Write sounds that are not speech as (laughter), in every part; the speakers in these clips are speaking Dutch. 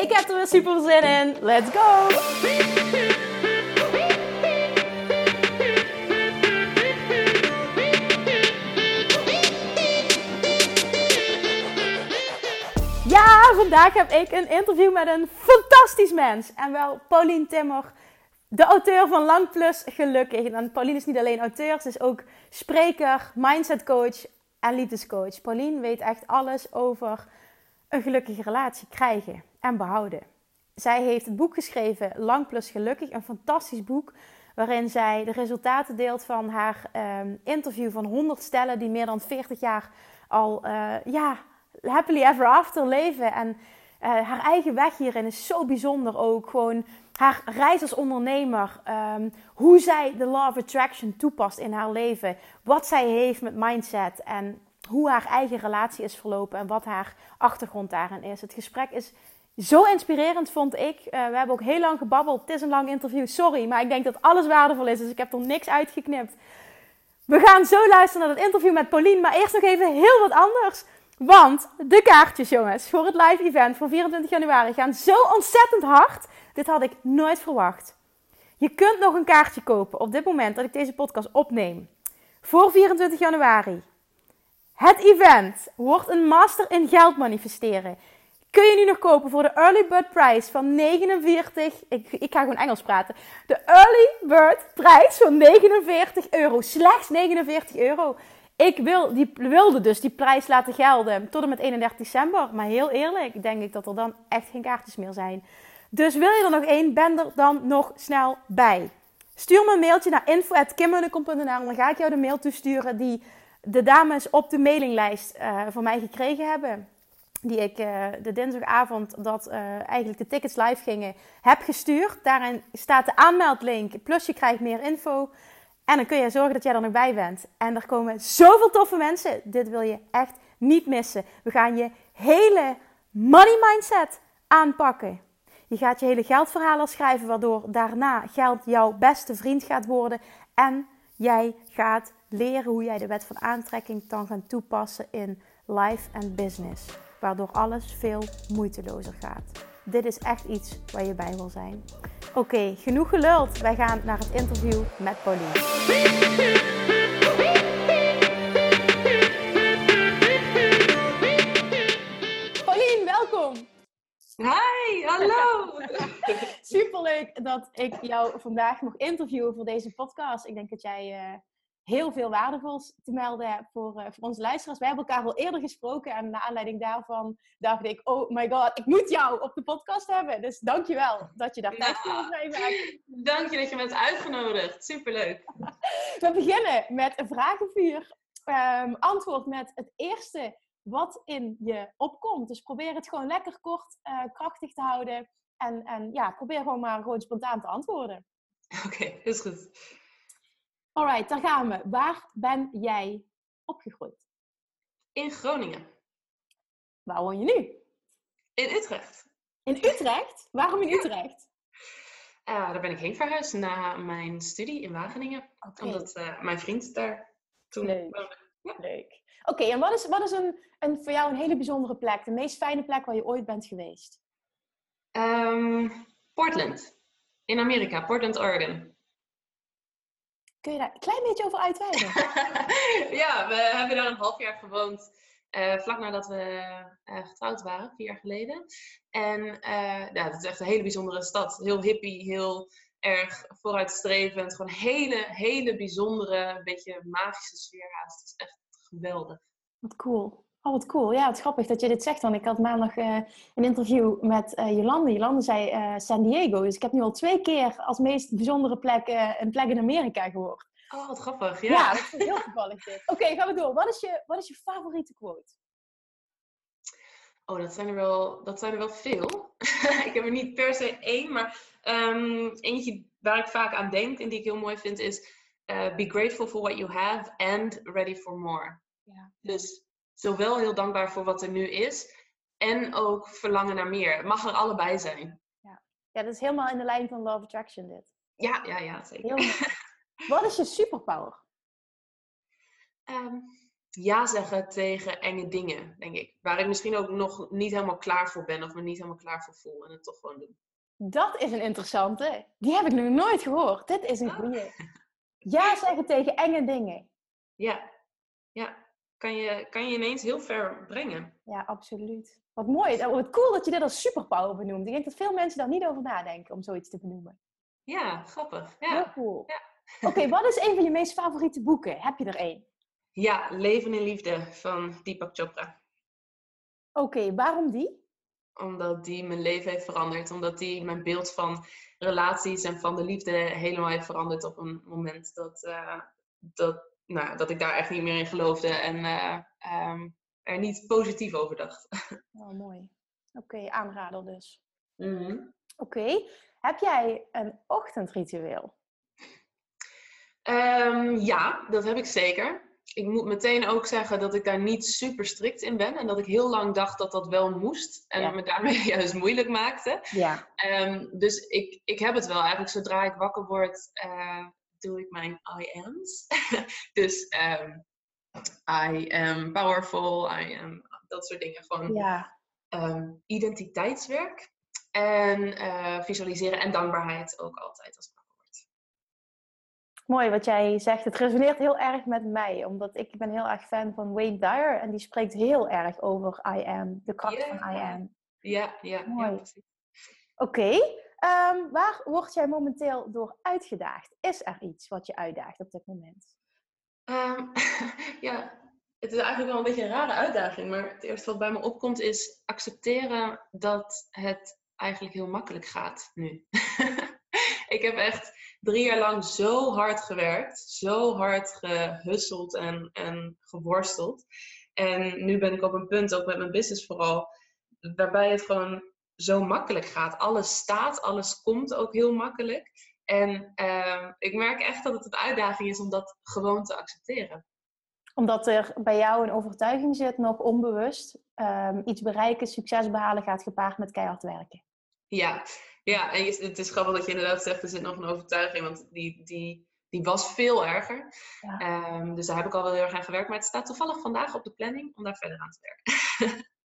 Ik heb er weer super zin in. Let's go! Ja, vandaag heb ik een interview met een fantastisch mens. En wel Paulien Timmer, de auteur van Lang Plus Gelukkig. En Paulien is niet alleen auteur, ze is ook spreker, mindset coach en liefdescoach. Paulien weet echt alles over een gelukkige relatie krijgen en behouden. Zij heeft het boek geschreven Lang Plus Gelukkig, een fantastisch boek waarin zij de resultaten deelt van haar ehm, interview van 100 stellen die meer dan 40 jaar al uh, ja, happily ever after leven. En uh, haar eigen weg hierin is zo bijzonder ook. Gewoon haar reis als ondernemer. Um, hoe zij de Law of Attraction toepast in haar leven. Wat zij heeft met mindset. En hoe haar eigen relatie is verlopen. En wat haar achtergrond daarin is. Het gesprek is zo inspirerend, vond ik. Uh, we hebben ook heel lang gebabbeld. Het is een lang interview, sorry. Maar ik denk dat alles waardevol is. Dus ik heb er niks uitgeknipt. We gaan zo luisteren naar het interview met Pauline. Maar eerst nog even heel wat anders. Want de kaartjes, jongens, voor het live event voor 24 januari gaan zo ontzettend hard. Dit had ik nooit verwacht. Je kunt nog een kaartje kopen op dit moment dat ik deze podcast opneem. Voor 24 januari. Het event wordt een master in geld manifesteren. Kun je nu nog kopen voor de early bird prijs van 49. Ik, ik ga gewoon Engels praten. De early bird prijs van 49 euro. Slechts 49 euro. Ik wil, die, wilde dus die prijs laten gelden tot en met 31 december. Maar heel eerlijk, denk ik dat er dan echt geen kaartjes meer zijn. Dus wil je er nog één, ben er dan nog snel bij. Stuur me een mailtje naar info.kimmunnekom.nl. Dan ga ik jou de mail toesturen die de dames op de mailinglijst uh, van mij gekregen hebben. Die ik uh, de dinsdagavond dat uh, eigenlijk de tickets live gingen, heb gestuurd. Daarin staat de aanmeldlink. Plus je krijgt meer info. En dan kun je zorgen dat jij er nog bij bent. En er komen zoveel toffe mensen. Dit wil je echt niet missen. We gaan je hele money mindset aanpakken. Je gaat je hele geldverhaal schrijven, waardoor daarna geld jouw beste vriend gaat worden. En jij gaat leren hoe jij de wet van aantrekking kan gaan toepassen in life en business. Waardoor alles veel moeitelozer gaat. Dit is echt iets waar je bij wil zijn. Oké, okay, genoeg geluld. Wij gaan naar het interview met Pauline. Pauline, welkom. Hi, hallo. (laughs) Superleuk dat ik jou vandaag mag interviewen voor deze podcast. Ik denk dat jij uh, heel veel waardevols te melden hebt voor, uh, voor onze luisteraars. Wij hebben elkaar al eerder gesproken en naar aanleiding daarvan dacht ik, oh my god, ik moet jou op de podcast hebben. Dus dankjewel dat je daar tijd voor ja. vrijmaakt. (laughs) Dank je dat je me hebt uitgenodigd. Superleuk. We beginnen met een vragenvuur. Um, antwoord met het eerste wat in je opkomt. Dus probeer het gewoon lekker kort, uh, krachtig te houden. En, en ja, probeer gewoon maar gewoon spontaan te antwoorden. Oké, okay, is goed. Alright, daar gaan we. Waar ben jij opgegroeid? In Groningen. Waar woon je nu? In Utrecht. In Utrecht? Waarom in Utrecht? Uh, daar ben ik heen verhuisd na mijn studie in Wageningen. Okay. Omdat uh, mijn vriend daar toen Leuk. woonde. Ja. Leuk. Oké, okay, en wat is, wat is een, een, voor jou een hele bijzondere plek? De meest fijne plek waar je ooit bent geweest? Um, Portland. In Amerika. Portland, Oregon. Kun je daar een klein beetje over uitweiden? (laughs) ja, we hebben daar een half jaar gewoond. Uh, vlak nadat we uh, getrouwd waren, vier jaar geleden. En uh, ja, het is echt een hele bijzondere stad. Heel hippie, heel erg vooruitstrevend. Gewoon een hele, hele bijzondere, beetje magische sfeer haast. Het is echt geweldig. Wat cool. Oh, wat cool. Ja, het is grappig dat je dit zegt. Want ik had maandag een interview met Jolande. Jolande zei San Diego. Dus ik heb nu al twee keer als meest bijzondere plek een plek in Amerika gehoord. Oh, wat grappig. Ja, ja dat is heel toevallig dit. Oké, okay, gaan we door. Wat is, je, wat is je favoriete quote? Oh, dat zijn er wel, dat zijn er wel veel. (laughs) ik heb er niet per se één, maar ehm, eentje waar ik vaak aan denk en die ik heel mooi vind is uh, be grateful for what you have and ready for more. Ja. Dus zowel heel dankbaar voor wat er nu is en ook verlangen naar meer. Het mag er allebei zijn. Ja. ja, dat is helemaal in de lijn van Love Attraction dit. Ja, ja, ja, zeker. (laughs) wat is je superpower? Um, ja zeggen tegen enge dingen, denk ik. Waar ik misschien ook nog niet helemaal klaar voor ben of me niet helemaal klaar voor voel en het toch gewoon doen. Dat is een interessante. Die heb ik nog nooit gehoord. Dit is een ah. goede. Ja (laughs) zeggen tegen enge dingen. Ja, ja. Kan je, kan je ineens heel ver brengen. Ja, absoluut. Wat mooi. Wat cool dat je dit als superpower benoemt. Ik denk dat veel mensen daar niet over nadenken om zoiets te benoemen. Ja, grappig. Ja. Heel cool. Ja. (laughs) Oké, wat is een van je meest favoriete boeken? Heb je er één? Ja, Leven in Liefde van Deepak Chopra. Oké, waarom die? Omdat die mijn leven heeft veranderd. Omdat die mijn beeld van relaties en van de liefde helemaal heeft veranderd op een moment dat, uh, dat, nou, dat ik daar echt niet meer in geloofde en uh, um, er niet positief over dacht. (laughs) Oh, mooi. Oké, aanrader dus. Mm Oké, heb jij een ochtendritueel? Um, ja, dat heb ik zeker ik moet meteen ook zeggen dat ik daar niet super strikt in ben. En dat ik heel lang dacht dat dat wel moest. En ja. me daarmee (laughs) juist moeilijk maakte. Ja. Um, dus ik, ik heb het wel. Eigenlijk zodra ik wakker word, uh, doe ik mijn I am's. (laughs) dus um, I am powerful, I am dat soort dingen. Gewoon ja. um, identiteitswerk. En uh, visualiseren en dankbaarheid ook altijd als Mooi wat jij zegt. Het resoneert heel erg met mij, omdat ik ben heel erg fan van Wayne Dyer en die spreekt heel erg over I am, de kracht van I am. Ja, ja, Mooi. ja Oké, ehm, waar word jij momenteel door uitgedaagd? Is er iets wat je uitdaagt op dit moment? Um, (laughs) ja, het is eigenlijk wel een beetje een rare uitdaging, maar het eerste wat bij me opkomt is accepteren dat het eigenlijk heel makkelijk gaat nu. (laughs) ik heb echt drie jaar lang zo hard gewerkt, zo hard gehusseld en, en geworsteld. En nu ben ik op een punt, ook met mijn business vooral, waarbij het gewoon zo makkelijk gaat. Alles staat, alles komt ook heel makkelijk. En uh, ik merk echt dat het een uitdaging is om dat gewoon te accepteren. Omdat er bij jou een overtuiging zit, nog onbewust, um, iets bereiken, succes behalen gaat gepaard met keihard werken. Ja, ja, en het is grappig dat je inderdaad zegt, er zit nog een overtuiging, want die, die, die was veel erger. Ehm, dus daar heb ik al wel heel erg aan gewerkt. Maar het staat toevallig vandaag op de planning om daar verder aan te werken. (laughs)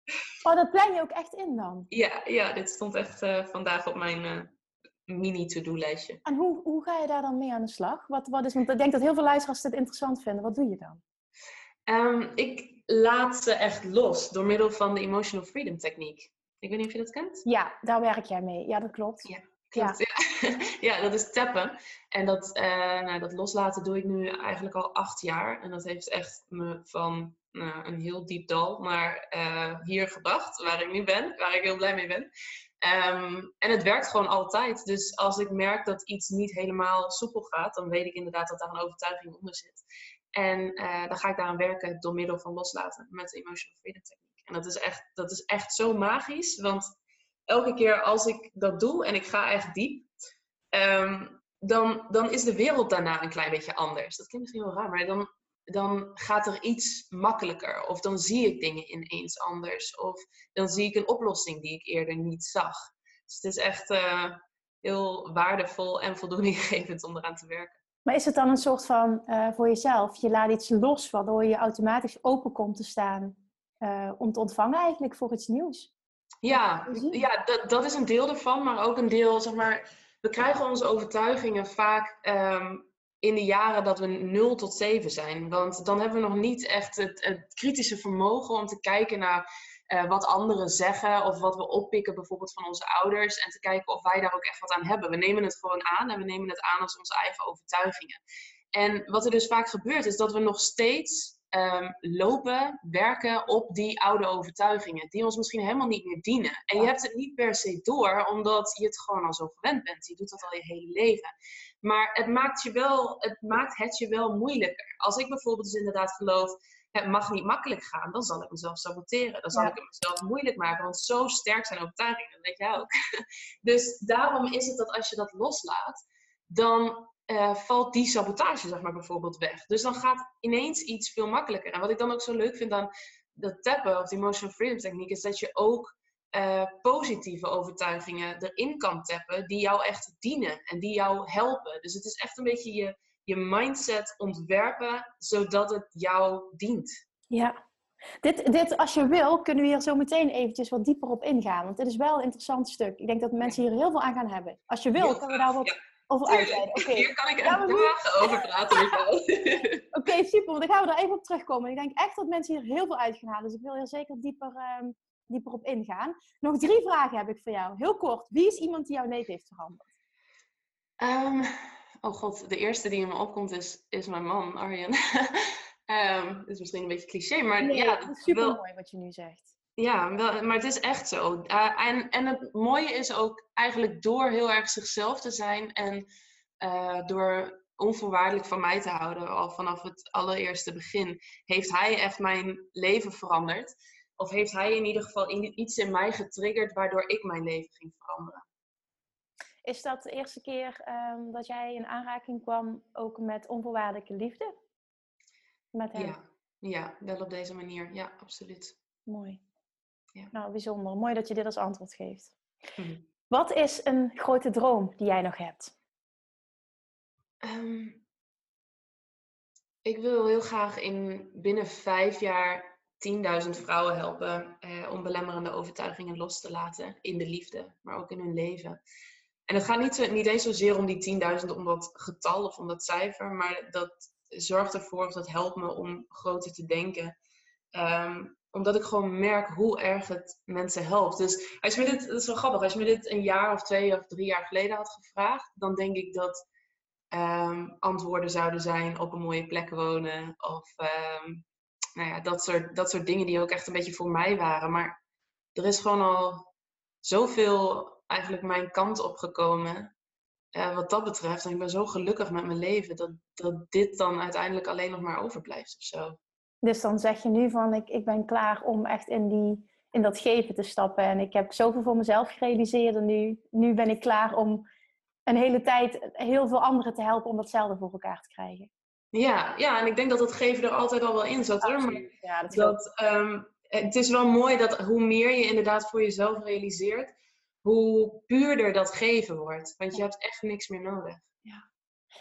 oh, dat plan je ook echt in dan? Ja, ja dit stond echt uh, vandaag op mijn uh, mini-to-do-lijstje. En hoe, hoe ga je daar dan mee aan de slag? Wat, wat is, want ik denk dat heel veel luisteraars dit interessant vinden. Wat doe je dan? Um, ik laat ze echt los door middel van de Emotional Freedom Techniek. Ik weet niet of je dat kent. Ja, daar werk jij mee. Ja, dat klopt. Ja, klopt. Ja. (laughs) ja. dat is tappen. En dat, uh, nou, dat loslaten doe ik nu eigenlijk al acht jaar. En dat heeft echt me van een heel diep dal naar uh, hier gebracht, waar ik nu ben, waar ik heel blij mee ben. Um, en het werkt gewoon altijd. Dus als ik merk dat iets niet helemaal soepel gaat, dan weet ik inderdaad dat daar een overtuiging onder zit. En uh, dan ga ik daaraan werken door middel van loslaten met de Emotional Freedom Technique. En dat is echt, dat is echt zo magisch. Want elke keer als ik dat doe en ik ga echt diep, um, dan, dan is de wereld daarna een klein beetje anders. Dat klinkt misschien wel raar, maar dan, dan gaat er iets makkelijker. Of dan zie ik dingen ineens anders. Of dan zie ik een oplossing die ik eerder niet zag. Dus het is echt uh, heel waardevol en voldoeninggevend om eraan te werken. Maar is het dan een soort van uh, voor jezelf? Je laat iets los waardoor je automatisch open komt te staan uh, om te ontvangen eigenlijk voor iets nieuws. Ja, ja dat, dat is een deel ervan, maar ook een deel, zeg maar, we krijgen onze overtuigingen vaak um, in de jaren dat we 0 tot 7 zijn. Want dan hebben we nog niet echt het, het kritische vermogen om te kijken naar uh, wat anderen zeggen of wat we oppikken bijvoorbeeld van onze ouders en te kijken of wij daar ook echt wat aan hebben. We nemen het gewoon aan en we nemen het aan als onze eigen overtuigingen. En wat er dus vaak gebeurt is dat we nog steeds um, lopen, werken op die oude overtuigingen, die ons misschien helemaal niet meer dienen. En je hebt het niet per se door, omdat je het gewoon al zo gewend bent. Je doet dat al je hele leven. Maar het maakt, je wel, het maakt het je wel moeilijker. Als ik bijvoorbeeld dus inderdaad geloof het mag niet makkelijk gaan, dan zal ik mezelf saboteren. Dan zal ik het mezelf moeilijk maken, want zo sterk zijn overtuigingen, dat weet jij ook. (laughs) dus daarom is het dat als je dat loslaat, dan uh, valt die sabotage, zeg maar, bijvoorbeeld weg. Dus dan gaat ineens iets veel makkelijker. En wat ik dan ook zo leuk vind aan dat tappen of de emotional freedom techniek, is dat je ook uh, positieve overtuigingen erin kan tappen die jou echt dienen en die jou helpen. Dus het is echt een beetje je, je mindset ontwerpen zodat het jou dient. Ja. Dit, dit, als je wil, kunnen we hier zo meteen eventjes wat dieper op ingaan. Want dit is wel een interessant stuk. Ik denk dat mensen hier heel veel aan gaan hebben. Als je wil, kunnen we daar wat over uitweiden. Hier kan ik echt dagen over praten. (laughs) Oké, super. Want dan gaan we daar even op terugkomen. Ik denk echt dat mensen hier heel veel uit gaan halen. Dus ik wil hier zeker dieper, ehm, dieper op ingaan. Nog drie vragen heb ik voor jou. Heel kort. Wie is iemand die jouw leven heeft veranderd? Um, oh god, de eerste die in me opkomt is, is mijn man, Arjen. (laughs) um, dat is misschien een beetje cliché, maar ja... Het is super mooi wat je nu zegt. Ja, wel, maar het is echt zo. Uh, en, en het mooie is ook eigenlijk door heel erg zichzelf te zijn en uh, door onvoorwaardelijk van mij te houden, al vanaf het allereerste begin, heeft hij echt mijn leven veranderd. Of heeft hij in ieder geval iets in mij getriggerd waardoor ik mijn leven ging veranderen. Is dat de eerste keer um, dat jij in aanraking kwam ook met onvoorwaardelijke liefde? Met hem? Ja, ja, wel op deze manier. Ja, absoluut. Mooi. Ja. Nou, bijzonder. Mooi dat je dit als antwoord geeft. Mhm. Wat is een grote droom die jij nog hebt? Um, ik wil heel graag in binnen vijf jaar 10.000 vrouwen helpen eh, om belemmerende overtuigingen los te laten in de liefde, maar ook in hun leven. En het gaat niet, niet eens zozeer om die 10.000, om dat getal of om dat cijfer, maar dat zorgt ervoor, of dat helpt me om groter te denken. Um, omdat ik gewoon merk hoe erg het mensen helpt. Dus als je me dit, dat is wel grappig, als je me dit een jaar of twee of drie jaar geleden had gevraagd, dan denk ik dat um, antwoorden zouden zijn op een mooie plek wonen. Of um, nou ja, dat, soort, dat soort dingen die ook echt een beetje voor mij waren. Maar er is gewoon al zoveel eigenlijk mijn kant op gekomen. Uh, wat dat betreft. En ik ben zo gelukkig met mijn leven dat, dat dit dan uiteindelijk alleen nog maar overblijft of zo. Dus dan zeg je nu van ik, ik ben klaar om echt in, die, in dat geven te stappen. En ik heb zoveel voor mezelf gerealiseerd. En nu, nu ben ik klaar om een hele tijd heel veel anderen te helpen om datzelfde voor elkaar te krijgen. Ja, ja en ik denk dat het geven er altijd al wel in zat. Hoor. Ja, dat, dat um, het is wel mooi dat hoe meer je inderdaad voor jezelf realiseert, hoe puurder dat geven wordt. Want je hebt echt niks meer nodig. Ja,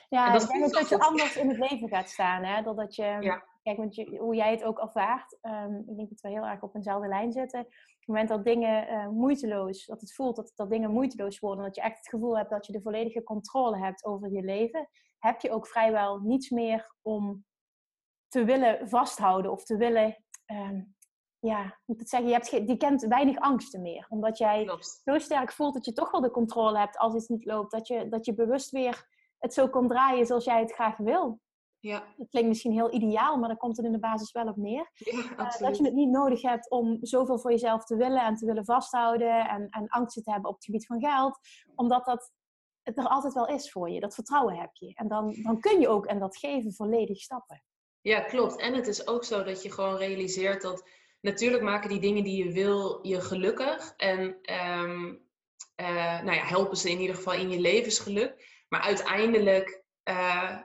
ja ik denk ook dat je anders in het leven gaat staan. Hè? Dat, je, ja. Kijk, want je, hoe jij het ook ervaart, um, ik denk dat we heel erg op eenzelfde lijn zitten. Op het moment dat dingen uh, moeiteloos, dat het voelt dat, dat dingen moeiteloos worden, dat je echt het gevoel hebt dat je de volledige controle hebt over je leven, heb je ook vrijwel niets meer om te willen vasthouden of te willen, um, ja, moet het zeggen, je, hebt je kent weinig angsten meer. Omdat jij zo sterk voelt dat je toch wel de controle hebt als iets niet loopt. Dat je, dat je bewust weer het zo kan draaien zoals jij het graag wil. Ja. Het klinkt misschien heel ideaal, maar daar komt het in de basis wel op neer. Ja, uh, dat je het niet nodig hebt om zoveel voor jezelf te willen en te willen vasthouden en, en angsten te hebben op het gebied van geld. Omdat dat het er altijd wel is voor je. Dat vertrouwen heb je. En dan, dan kun je ook en dat geven volledig stappen. Ja, klopt. En het is ook zo dat je gewoon realiseert dat natuurlijk maken die dingen die je wil je gelukkig. En um, nou ja, helpen ze in ieder geval in je levensgeluk. Maar uiteindelijk uh,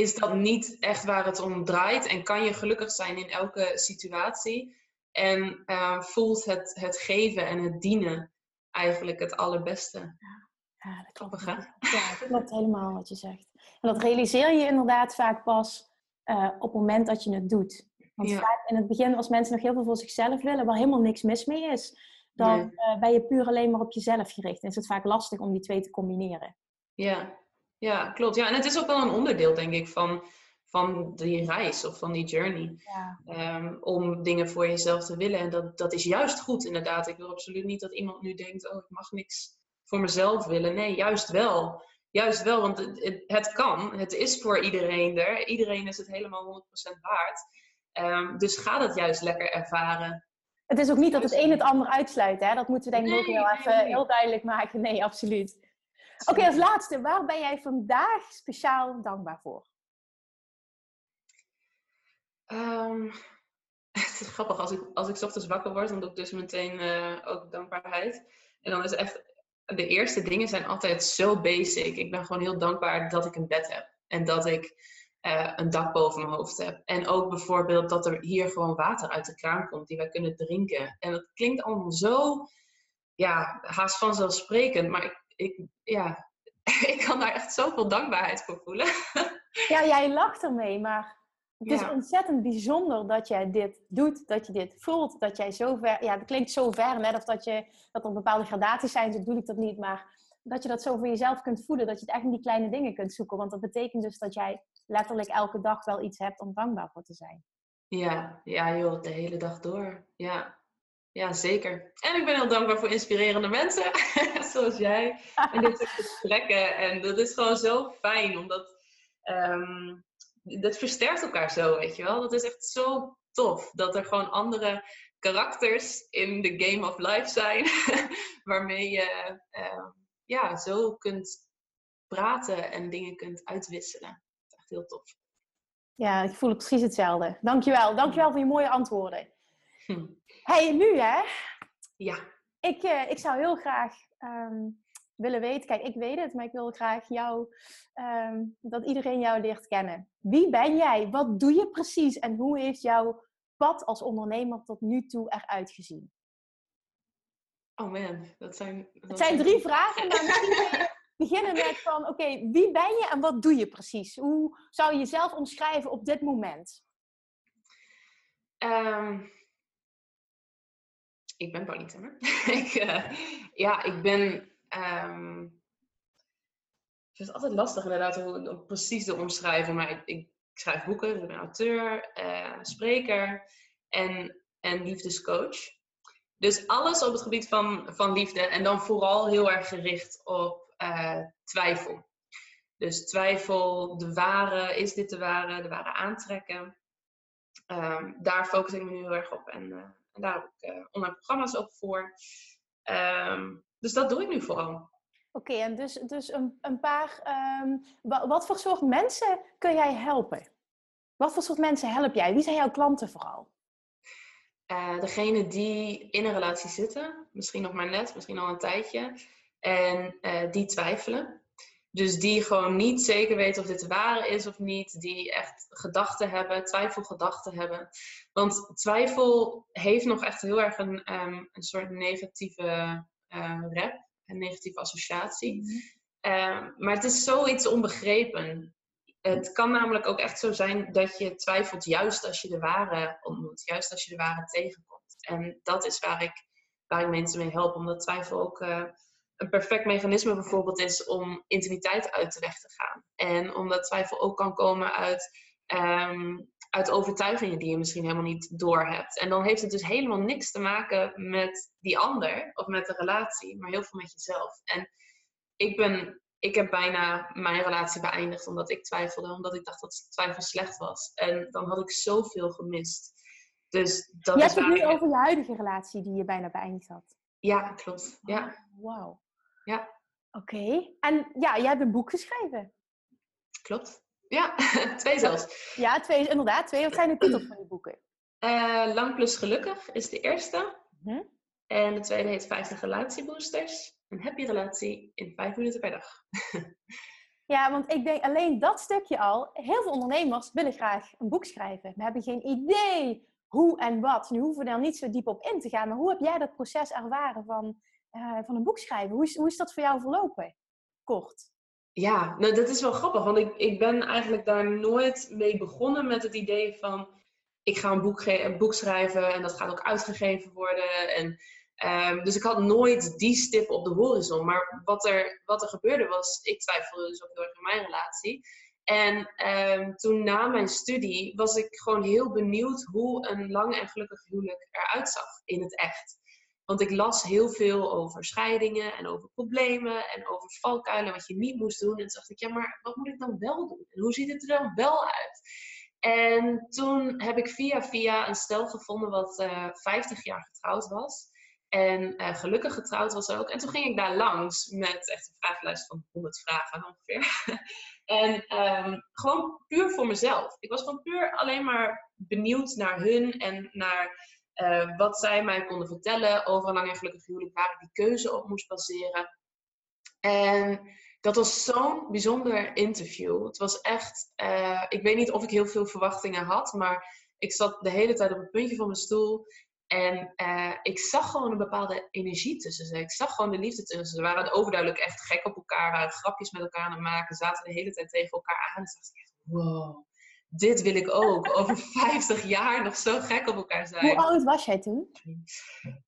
is dat niet echt waar het om draait. En kan je gelukkig zijn in elke situatie. En uh, voelt het, het geven en het dienen eigenlijk het allerbeste. Ja, ja dat klopt. Ja, dat klopt helemaal wat je zegt. En dat realiseer je inderdaad vaak pas uh, op het moment dat je het doet. Want vaak in het begin, als mensen nog heel veel voor zichzelf willen, waar helemaal niks mis mee is, dan nee. uh, ben je puur alleen maar op jezelf gericht. En is het vaak lastig om die twee te combineren. Ja, ja, klopt. Ja, en het is ook wel een onderdeel, denk ik, van, van die reis of van die journey. Ja. Um, om dingen voor jezelf te willen. En dat, dat is juist goed, inderdaad. Ik wil absoluut niet dat iemand nu denkt: oh, ik mag niks voor mezelf willen. Nee, juist wel. Juist wel, want het, het, kan. Het is voor iedereen er. Iedereen is het helemaal 100% waard. Um, dus ga dat juist lekker ervaren. Het is ook niet dat het een het ander uitsluit, hè? Dat moeten we denk ik nee, ook heel even nee. heel duidelijk maken. Nee, absoluut. Oké, als laatste, waar ben jij vandaag speciaal dankbaar voor? Ehm, (laughs) het is grappig, als ik, als ik ochtends wakker word, dan doe ik dus meteen eh, ook dankbaarheid. En dan is echt, de eerste dingen zijn altijd zo basic. Ik ben gewoon heel dankbaar dat ik een bed heb. En dat ik eh, een dak boven mijn hoofd heb. En ook bijvoorbeeld dat er hier gewoon water uit de kraan komt die wij kunnen drinken. En dat klinkt allemaal zo, ja, haast vanzelfsprekend. Maar ik, ik ja, (laughs) ik kan daar echt zoveel dankbaarheid voor voelen. Ja, (laughs) jij lacht ermee, maar het is ontzettend bijzonder dat jij dit doet, dat je dit voelt, dat jij zo ver, ja, dat klinkt zo ver, net of dat, je, dat er bepaalde gradaties zijn, zo bedoel ik dat niet, maar dat je dat zo voor jezelf kunt voelen, dat je het echt in die kleine dingen kunt zoeken, want dat betekent dus dat jij letterlijk elke dag wel iets hebt om dankbaar voor te zijn. Ja, ja joh, de hele dag door, ja. Ja, zeker. En ik ben heel dankbaar voor inspirerende mensen, (laughs) zoals jij, en dit soort gesprekken. En dat is gewoon zo fijn, omdat um, dat versterkt elkaar zo, weet je wel. Dat is echt zo tof, dat er gewoon andere karakters in de game of life zijn, (laughs) waarmee je uh, ja, zo kunt praten en dingen kunt uitwisselen. Dat is echt heel tof. Ja, ik voel het precies hetzelfde. Dankjewel. Dankjewel voor je mooie antwoorden. Hm. Hey, nu hè? Ja. Ik, uh, ik zou heel graag um, willen weten, kijk, ik weet het, maar ik wil graag jou, ehm, dat iedereen jou leert kennen. Wie ben jij? Wat doe je precies? En hoe heeft jouw pad als ondernemer tot nu toe eruit gezien? Oh man, dat zijn... het zijn drie vragen, maar misschien (laughs) beginnen met van, oké, wie ben je en wat doe je precies? Hoe zou je jezelf omschrijven op dit moment? Um, ik ben Pauline Timmer. (laughs) ik, uh, ja, ik ben Um, het is altijd lastig inderdaad om precies te omschrijven. Maar ik, ik, schrijf boeken, ik ben auteur, uh, spreker en, en liefdescoach. Dus alles op het gebied van, van liefde. En dan vooral heel erg gericht op uh, twijfel. Dus twijfel, de ware, is dit de ware, de ware aantrekken. Um, daar focus ik me nu heel erg op. En, en daar heb ik online programma's ook voor. Um, dus dat doe ik nu vooral. Oké, en dus, dus een, een paar. Um, wat voor soort mensen kun jij helpen? Wat voor soort mensen help jij? Wie zijn jouw klanten vooral? Uh, degene die in een relatie zitten, misschien nog maar net, misschien al een tijdje, en uh, die twijfelen. Dus die gewoon niet zeker weten of dit de ware is of niet, die echt gedachten hebben, twijfelgedachten hebben. Want twijfel heeft nog echt heel erg een, um, een soort negatieve uh, rap, een negatieve associatie. Mhm. Ehm, maar het is zoiets onbegrepen. Het kan namelijk ook echt zo zijn dat je twijfelt juist als je de ware ontmoet, juist als je de ware tegenkomt. En dat is waar ik, waar ik mensen mee help, omdat twijfel ook uh, een perfect mechanisme bijvoorbeeld is om intimiteit uit de weg te gaan. En omdat twijfel ook kan komen uit um, uit overtuigingen die je misschien helemaal niet door hebt. En dan heeft het dus helemaal niks te maken met die ander of met de relatie, maar heel veel met jezelf. En ik, ben, ik heb bijna mijn relatie beëindigd omdat ik twijfelde, omdat ik dacht dat twijfel slecht was. En dan had ik zoveel gemist. Dus dat je hebt het nu over je huidige relatie die je bijna beëindigd had. Ja, klopt. Ja. Wauw. Ja. Oké. En ja, jij hebt een boek geschreven. Klopt. Ja, (laughs) twee zelfs. Ja, twee, inderdaad. Twee. Wat zijn de titels van die boeken? Uh, Lang plus gelukkig is de eerste. Hm? En de tweede heet 50 relatieboosters. Een happy relatie in vijf minuten per dag. (laughs) ja, want ik denk alleen dat stukje al. Heel veel ondernemers willen graag een boek schrijven. We hebben geen idee hoe en wat. Nu hoeven we daar niet zo diep op in te gaan. Maar hoe heb jij dat proces ervaren van, uh, van een boek schrijven? Hoe is, hoe is dat voor jou verlopen? Kort. Ja, nou dat is wel grappig, want ik, ik ben eigenlijk daar nooit mee begonnen met het idee van ik ga een boek, een boek schrijven en dat gaat ook uitgegeven worden. En, um, dus ik had nooit die stip op de horizon. Maar wat er, wat er gebeurde was, ik twijfelde dus ook erg in mijn relatie. En um, toen na mijn studie was ik gewoon heel benieuwd hoe een lang en gelukkig huwelijk eruit zag in het echt. Want ik las heel veel over scheidingen en over problemen en over valkuilen, wat je niet moest doen. En toen dacht ik, ja, maar wat moet ik dan wel doen? En hoe ziet het er dan wel uit? En toen heb ik via via een stel gevonden wat uh, eh, 50 jaar getrouwd was. En uh, gelukkig getrouwd was ook. En toen ging ik daar langs met echt een vragenlijst van 100 vragen ongeveer. (laughs) en um, gewoon puur voor mezelf. Ik was gewoon puur alleen maar benieuwd naar hun en naar uh, wat zij mij konden vertellen over een lang en gelukkig huwelijk, waar ik die keuze op moest baseren. En dat was zo'n bijzonder interview. Het was echt, uh, ik weet niet of ik heel veel verwachtingen had, maar ik zat de hele tijd op het puntje van mijn stoel. En uh, ik zag gewoon een bepaalde energie tussen ze. Ik zag gewoon de liefde tussen ze. Ze waren overduidelijk echt gek op elkaar, grapjes met elkaar aan het maken, zaten de hele tijd tegen elkaar aan. En dacht ik echt, wow, dit wil ik ook. Over (laughs) 50 jaar nog zo gek op elkaar zijn. Hoe oud was jij toen?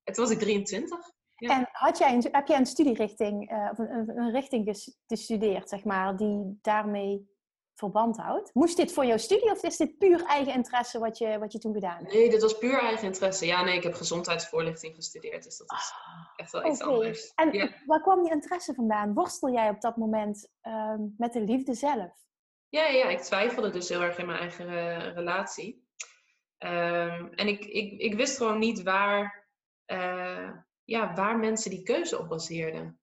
Het was ik 23. Ja. En had jij een, heb jij een studierichting, uh, of een, een richting gestudeerd, zeg maar, die daarmee verband houdt? Moest dit voor jouw studie of is dit puur eigen interesse wat je, wat je toen gedaan hebt? Nee, dit was puur eigen interesse. Ja, nee, ik heb gezondheidsvoorlichting gestudeerd, dus dat is ah, echt wel iets anders. En ja. waar kwam je interesse vandaan? Worstel jij op dat moment um, met de liefde zelf? Ja, ja, ik twijfelde dus heel erg in mijn eigen uh, relatie. Um, en ik, ik, ik wist gewoon niet waar, uh, ja, waar mensen die keuze op baseerden.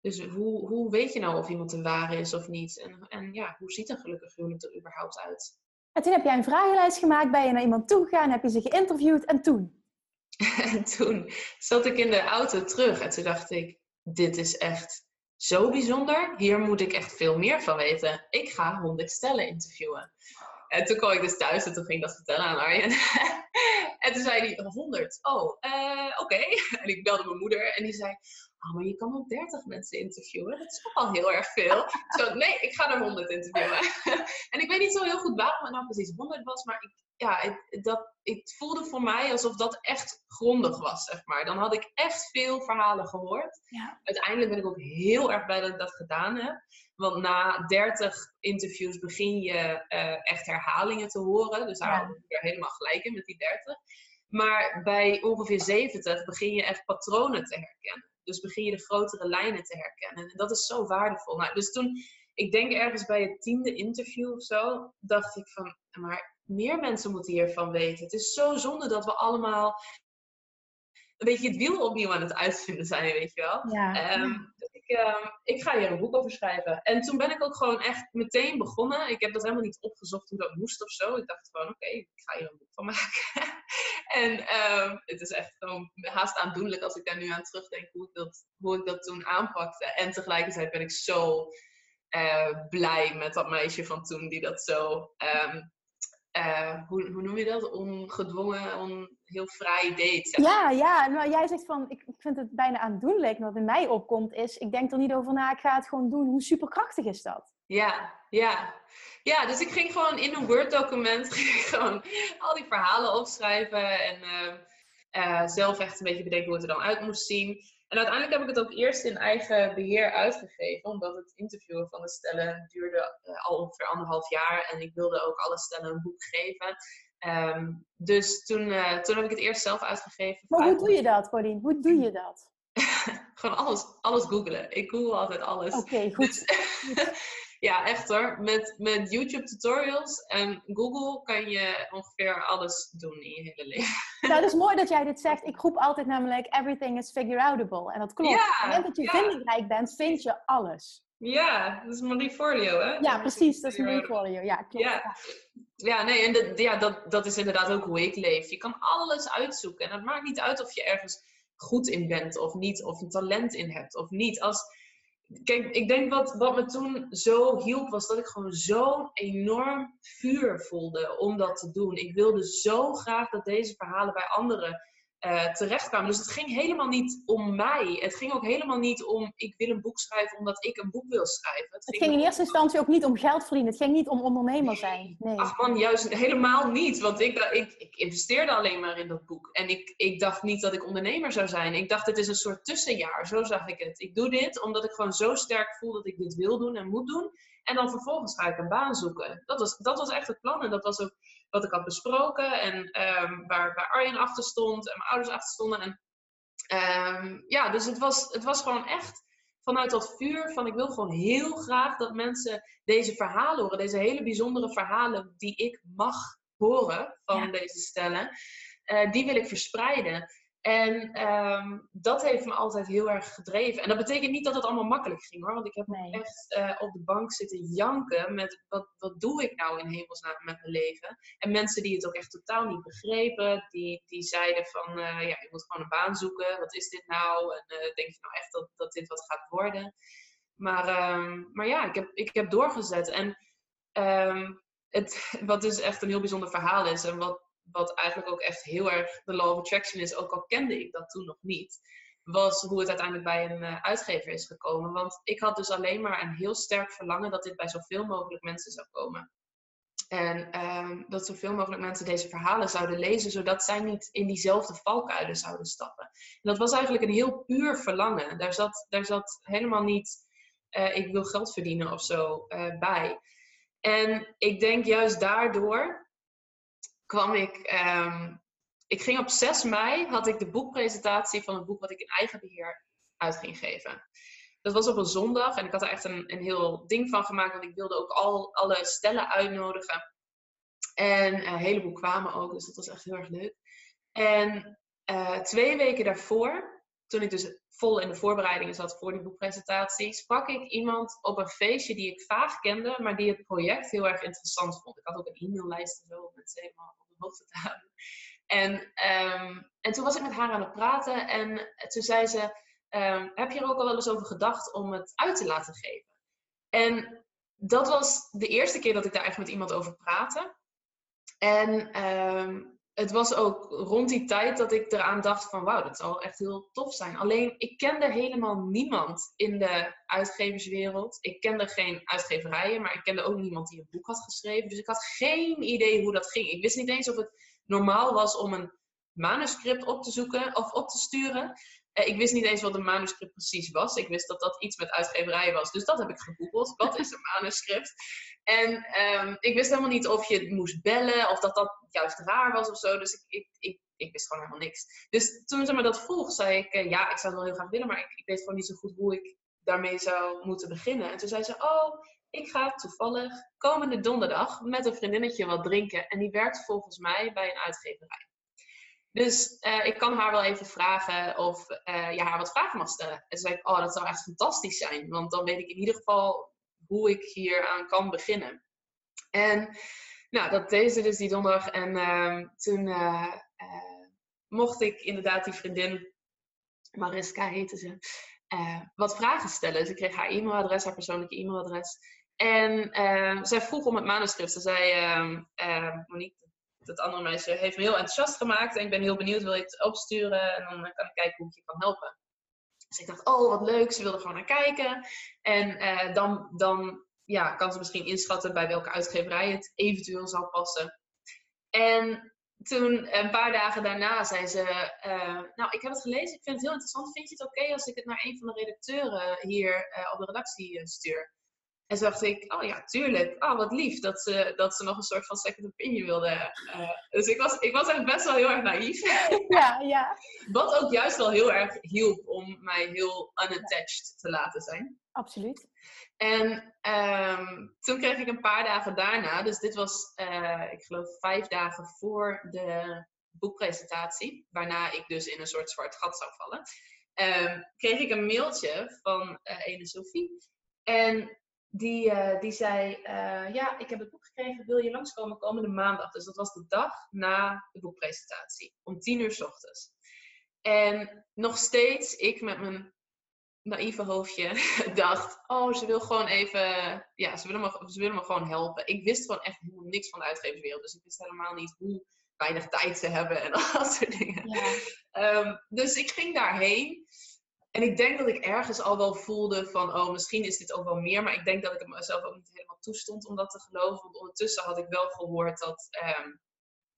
Dus hoe, hoe weet je nou of iemand een ware is of niet? En, en ja, hoe ziet een gelukkig huwelijk er überhaupt uit? En toen heb jij een vragenlijst gemaakt, ben je naar iemand toegegaan, heb je ze geïnterviewd en toen? (laughs) en toen zat ik in de auto terug en toen dacht ik, dit is echt zo bijzonder. Hier moet ik echt veel meer van weten. Ik ga honderd stellen interviewen. En toen kwam ik dus thuis en toen ging ik dat vertellen aan Arjen. (laughs) en toen zei hij, 100. Oh, uh, oké. (laughs) En ik belde mijn moeder en die zei, oh, maar je kan ook 30 mensen interviewen. Dat is ook al heel erg veel. (laughs) zo, nee, ik ga er 100 interviewen. (laughs) en ik weet niet zo heel goed waarom het nou precies 100 was, maar ik, ja, het, dat, het voelde voor mij alsof dat echt grondig was, zeg maar. Dan had ik echt veel verhalen gehoord. Ja. Uiteindelijk ben ik ook heel erg blij dat ik dat gedaan heb. Want na 30 interviews begin je uh, echt herhalingen te horen. Dus daar ja. had ik er helemaal gelijk in met die 30. Maar bij ongeveer 70 begin je echt patronen te herkennen. Dus begin je de grotere lijnen te herkennen. En dat is zo waardevol. Nou, dus toen, ik denk ergens bij het tiende interview of zo, dacht ik van, maar meer mensen moeten hiervan weten. Het is zo zonde dat we allemaal een beetje het wiel opnieuw aan het uitvinden zijn, weet je wel. Ja. Um, dus ik, ga hier een boek over schrijven. En toen ben ik ook gewoon echt meteen begonnen. Ik heb dat helemaal niet opgezocht hoe dat moest of zo. Ik dacht gewoon, oké, ik ga hier een boek van maken. (laughs) en um, het is echt gewoon haast aandoenlijk als ik daar nu aan terugdenk hoe ik dat, hoe ik dat toen aanpakte. En tegelijkertijd ben ik zo uh, blij met dat meisje van toen die dat zo uh, hoe, hoe noem je dat? Ongedwongen, on, heel vrij. Zeg. Ja, ja. Nou, jij zegt van, ik, ik vind het bijna aandoenlijk. Wat in mij opkomt is, ik denk er niet over na, ik ga het gewoon doen. Hoe superkrachtig is dat? Ja, ja. Ja, dus ik ging gewoon in een Word-document (laughs) gewoon al die verhalen opschrijven. En uh, uh, zelf echt een beetje bedenken hoe het er dan uit moest zien. En uiteindelijk heb ik het ook eerst in eigen beheer uitgegeven, omdat het interviewen van de stellen duurde uh, al ongeveer anderhalf jaar en ik wilde ook alle stellen een boek geven. Um, dus toen, uh, toen heb ik het eerst zelf uitgegeven. Maar hoe doe je dat, Pauline? Hoe doe je dat? (laughs) Gewoon alles, alles googelen. Ik google altijd alles. Oké, okay, goed. (laughs) Dus, ja, echt hoor. Met, met YouTube tutorials en Google kan je ongeveer alles doen in je hele leven. Nou, dat is mooi dat jij dit zegt. Ik roep altijd namelijk everything is figure outable. En dat klopt. Ja, Op het moment dat je ja. vindingrijk bent, vind je alles. Ja, dat is Marie Forleo, hè? Ja, precies. Dat is Marie Forleo. Ja, klopt. Ja, ja nee, en de, ja, dat, dat is inderdaad ook hoe ik leef. Je kan alles uitzoeken. En het maakt niet uit of je ergens goed in bent of niet. Of een talent in hebt of niet. Als Kijk, ik denk wat, wat me toen zo hielp, was dat ik gewoon zo'n enorm vuur voelde om dat te doen. Ik wilde zo graag dat deze verhalen bij anderen uh, terechtkwamen. Dus het ging helemaal niet om mij. Het ging ook helemaal niet om ik wil een boek schrijven omdat ik een boek wil schrijven. Het, het ging, ging in eerste instantie ook niet om geld verdienen. Het ging niet om ondernemer zijn. Nee. Ach man, juist helemaal niet. Want ik, ik, ik investeerde alleen maar in dat boek. En ik, ik dacht niet dat ik ondernemer zou zijn. Ik dacht, het is een soort tussenjaar. Zo zag ik het. Ik doe dit omdat ik gewoon zo sterk voel dat ik dit wil doen en moet doen. En dan vervolgens ga ik een baan zoeken. Dat was, dat was echt het plan. En dat was ook wat ik had besproken. En um, waar, waar Arjen achter stond en mijn ouders achter stonden. En um, ja, dus het was, het was gewoon echt vanuit dat vuur van ik wil gewoon heel graag dat mensen deze verhalen horen. Deze hele bijzondere verhalen die ik mag horen van ja. deze stellen. Uh, die wil ik verspreiden. En ehm, dat heeft me altijd heel erg gedreven. En dat betekent niet dat het allemaal makkelijk ging hoor. Want ik heb echt uh, op de bank zitten janken met wat, wat doe ik nou in hemelsnaam met mijn leven. En mensen die het ook echt totaal niet begrepen. Die, die zeiden van uh, ja, je moet gewoon een baan zoeken. Wat is dit nou? En uh, denk je nou echt dat, dat dit wat gaat worden? Maar, um, maar ja, ik heb, ik heb doorgezet. En um, het, (laughs) wat dus echt een heel bijzonder verhaal is. En wat, wat eigenlijk ook echt heel erg de law of attraction is, ook al kende ik dat toen nog niet, was hoe het uiteindelijk bij een uh, uitgever is gekomen. Want ik had dus alleen maar een heel sterk verlangen dat dit bij zoveel mogelijk mensen zou komen. En um, dat zoveel mogelijk mensen deze verhalen zouden lezen, zodat zij niet in diezelfde valkuilen zouden stappen. En dat was eigenlijk een heel puur verlangen. Daar zat, daar zat helemaal niet, uh, ik wil geld verdienen of zo uh, bij. En ik denk juist daardoor kwam ik. Um, ik ging op 6 mei had ik de boekpresentatie van het boek wat ik in eigen beheer uit ging geven. Dat was op een zondag en ik had er echt een, een heel ding van gemaakt, want ik wilde ook al alle stellen uitnodigen. En een heleboel kwamen ook, dus dat was echt heel erg leuk. En uh, twee weken daarvoor, toen ik dus vol in de voorbereidingen zat voor die boekpresentatie, sprak ik iemand op een feestje die ik vaag kende, maar die het project heel erg interessant vond. Ik had ook een e-maillijst en zo om mensen helemaal op de hoogte te houden. En, um, en toen was ik met haar aan het praten en toen zei ze, um, heb je er ook al wel eens over gedacht om het uit te laten geven? En dat was de eerste keer dat ik daar echt met iemand over praatte. En um, het was ook rond die tijd dat ik eraan dacht van wauw, dat zal echt heel tof zijn. Alleen ik kende helemaal niemand in de uitgeverswereld. Ik kende geen uitgeverijen, maar ik kende ook niemand die een boek had geschreven. Dus ik had geen idee hoe dat ging. Ik wist niet eens of het normaal was om een manuscript op te zoeken of op te sturen. Eh, ik wist niet eens wat een manuscript precies was. Ik wist dat dat iets met uitgeverijen was. Dus dat heb ik gegoogeld. Wat is een manuscript? En um, ik wist helemaal niet of je moest bellen of dat dat juist raar was of zo. Dus ik, ik, ik, ik wist gewoon helemaal niks. Dus toen ze me dat vroeg, zei ik: uh, Ja, ik zou het wel heel graag willen, maar ik, ik weet gewoon niet zo goed hoe ik daarmee zou moeten beginnen. En toen zei ze: Oh, ik ga toevallig komende donderdag met een vriendinnetje wat drinken. En die werkt volgens mij bij een uitgeverij. Dus uh, ik kan haar wel even vragen of uh, je haar wat vragen mag stellen. En toen zei oh, dat zou echt fantastisch zijn. Want dan weet ik in ieder geval hoe ik hier aan kan beginnen. En nou, dat deed ze dus die donderdag. En uh, toen uh, mocht ik inderdaad die vriendin, Mariska heette ze, wat vragen stellen. Dus ik kreeg haar e-mailadres, haar persoonlijke e-mailadres. En zij vroeg om het manuscript. Ze zei, ehm, Monique, dat andere meisje heeft me heel enthousiast gemaakt. En ik ben heel benieuwd, wil je het opsturen? En dan kan ik kijken hoe ik je kan helpen. Dus ik dacht, oh wat leuk, ze wilde gewoon naar kijken. En uh, dan, dan ja, kan ze misschien inschatten bij welke uitgeverij het eventueel zou passen. En toen, een paar dagen daarna, zei ze: uh, Nou, ik heb het gelezen, ik vind het heel interessant. Vind je het oké als ik het naar een van de redacteuren hier op de redactie stuur? En toen dacht ik, oh ja, tuurlijk. Oh, wat lief dat ze, dat ze nog een soort van second opinion wilde. Uh, dus ik was, ik was echt best wel heel erg naïef. (laughs) Ja, ja. Wat ook juist wel heel erg hielp om mij heel unattached te laten zijn. Absoluut. En um, toen kreeg ik een paar dagen daarna, dus dit was, uh, ik geloof, vijf dagen voor de boekpresentatie, waarna ik dus in een soort zwart gat zou vallen, um, kreeg ik een mailtje van uh, ene Sophie. En die, uh, die zei, uh, ja, ik heb het boek gekregen, wil je langskomen komende maandag? Dus dat was de dag na de boekpresentatie, om tien uur s ochtends. En nog steeds, ik met mijn naïeve hoofdje, (laughs) dacht, oh, ze wil gewoon even, ja, ze willen, me, ze willen me gewoon helpen. Ik wist gewoon echt helemaal niks van de uitgeverswereld, dus ik wist helemaal niet hoe weinig tijd ze hebben en (laughs) al dat soort dingen. Ja. Um, dus ik ging daarheen. En ik denk dat ik ergens al wel voelde van, oh, misschien is dit ook wel meer. Maar ik denk dat ik het mezelf ook niet helemaal toestond om dat te geloven. Want ondertussen had ik wel gehoord dat um,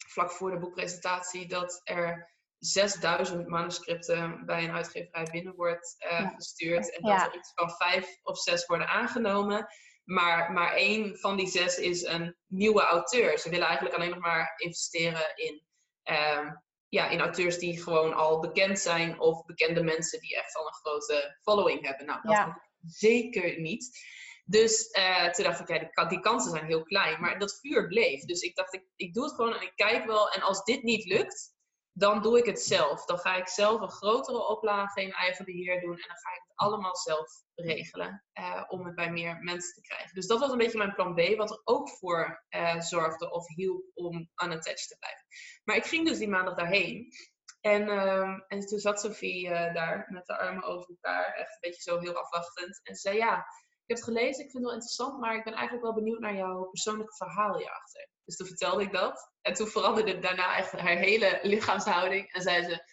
vlak voor de boekpresentatie dat er 6000 manuscripten bij een uitgeverij binnen wordt uh, ja. gestuurd. En dat ja. er iets van vijf of zes worden aangenomen. Maar, maar één van die zes is een nieuwe auteur. Ze willen eigenlijk alleen nog maar investeren in um, ja, in auteurs die gewoon al bekend zijn of bekende mensen die echt al een grote following hebben. Nou, dat ja. zeker niet. Dus uh, toen dacht ik, ja, die, die, kansen zijn heel klein. Maar dat vuur bleef. Dus ik dacht, ik, ik doe het gewoon en ik kijk wel. En als dit niet lukt, dan doe ik het zelf. Dan ga ik zelf een grotere oplage in eigen beheer doen en dan ga ik het allemaal zelf regelen uh, om het bij meer mensen te krijgen. Dus dat was een beetje mijn plan B, wat er ook voor uh, zorgde of hielp om unattached te blijven. Maar ik ging dus die maandag daarheen. En, uh, en toen zat Sophie uh, daar met de armen over elkaar, echt een beetje zo heel afwachtend. En ze zei: Ja, heb het gelezen, ik vind het wel interessant, maar ik ben eigenlijk wel benieuwd naar jouw persoonlijke verhaal hierachter. Dus toen vertelde ik dat. En toen veranderde daarna echt haar hele lichaamshouding. En zei ze: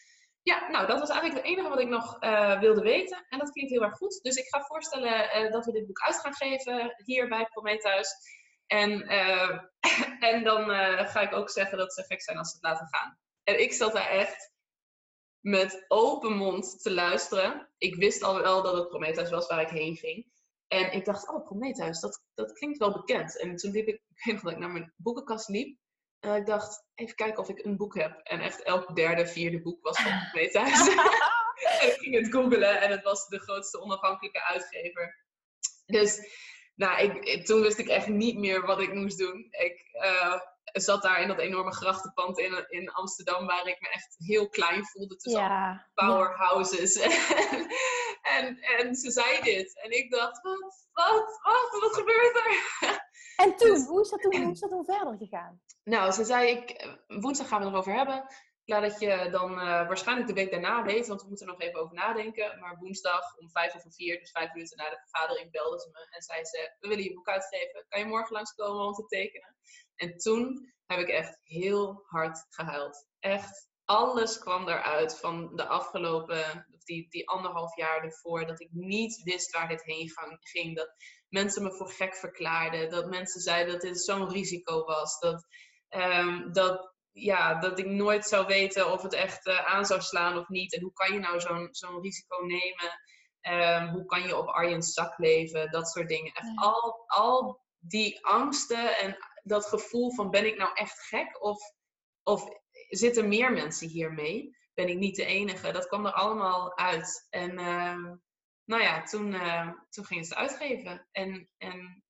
Ja, nou, dat was eigenlijk het enige wat ik nog uh, wilde weten. En dat klinkt heel erg goed. Dus ik ga voorstellen uh, dat we dit boek uit gaan geven hier bij Prometheus. En, uh, (laughs) en dan ga ik ook zeggen dat ze gek zijn als ze het laten gaan. En ik zat daar echt met open mond te luisteren. Ik wist al wel dat het Prometheus was waar ik heen ging. En ik dacht, oh, Prometheus, dat, dat klinkt wel bekend. En toen liep ik, (laughs) ik weet nog dat ik naar mijn boekenkast liep. En ik dacht, even kijken of ik een boek heb. En echt elk derde, vierde boek was van Prometheus. (laughs) en ik ging het googelen en het was de grootste onafhankelijke uitgever. Dus nou, ik, toen wist ik echt niet meer wat ik moest doen. Ik uh, zat daar in dat enorme grachtenpand in, in Amsterdam, waar ik me echt heel klein voelde tussen ja. powerhouses. (laughs) en, en ze zei dit. En ik dacht, wat, wat, wat, wat gebeurt er? (laughs) En toen, dus, hoe, is dat toen, hoe is dat toen verder gegaan? Nou, ze zei, ik, woensdag gaan we het erover hebben. Klaar dat je dan uh, waarschijnlijk de week daarna weet, want we moeten er nog even over nadenken. Maar woensdag om vijf over vier, dus vijf minuten na de vergadering, belde ze me en zei ze: We willen je boek uitgeven. Kan je morgen langskomen om te tekenen? En toen heb ik echt heel hard gehuild. Echt, alles kwam eruit van de afgelopen, die, die anderhalf jaar ervoor, dat ik niet wist waar dit heen ging. Dat mensen me voor gek verklaarden. Dat mensen zeiden dat dit zo'n risico was. Dat, um, dat, ja, dat ik nooit zou weten of het echt uh, aan zou slaan of niet. En hoe kan je nou zo'n zo'n risico nemen? Um, hoe kan je op Arjen's zak leven? Dat soort dingen. Echt al, al die angsten en dat gevoel van ben ik nou echt gek? Of, of zitten meer mensen hiermee? Ben ik niet de enige? Dat kwam er allemaal uit. En uh, nou ja, toen, uh, toen ging het uitgeven. En, en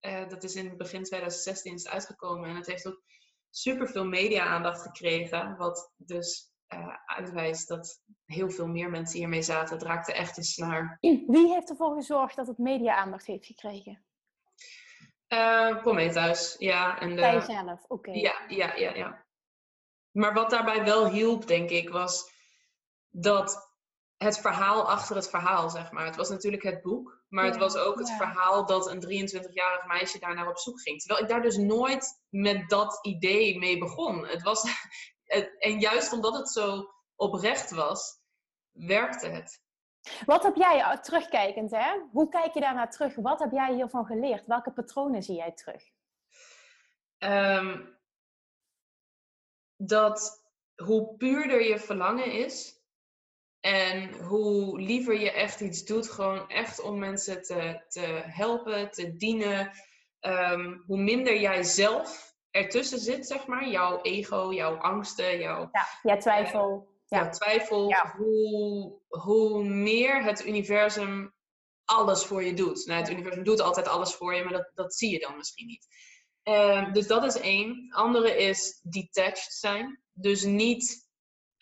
uh, dat is in begin 2016 is uitgekomen. En het heeft ook super veel media-aandacht gekregen. Wat dus uh, uitwijst dat heel veel meer mensen hiermee zaten. Het raakte echt een snaar. Wie heeft ervoor gezorgd dat het media-aandacht heeft gekregen? Uh, Prometheus, ja. En de, Jij zelf, oké. Okay. Ja, ja, ja, ja. Maar wat daarbij wel hielp, denk ik, was dat het verhaal achter het verhaal, zeg maar. Het was natuurlijk het boek, maar ja, het was ook het ja. verhaal dat een 23-jarig meisje daar naar op zoek ging. Terwijl ik daar dus nooit met dat idee mee begon. Het was, (laughs) en juist omdat het zo oprecht was, werkte het. Wat heb jij, terugkijkend hè, hoe kijk je daarnaar terug? Wat heb jij hiervan geleerd? Welke patronen zie jij terug? Um, dat hoe puurder je verlangen is, en hoe liever je echt iets doet, gewoon echt om mensen te, te helpen, te dienen. Um, hoe minder jij zelf ertussen zit, zeg maar. Jouw ego, jouw angsten, jouw... Ja, jouw twijfel. Jouw twijfel. Ja. Hoe, hoe meer het universum alles voor je doet. Nou, het universum doet altijd alles voor je, maar dat, dat zie je dan misschien niet. Uh, dus dat is één. Andere is detached zijn. Dus niet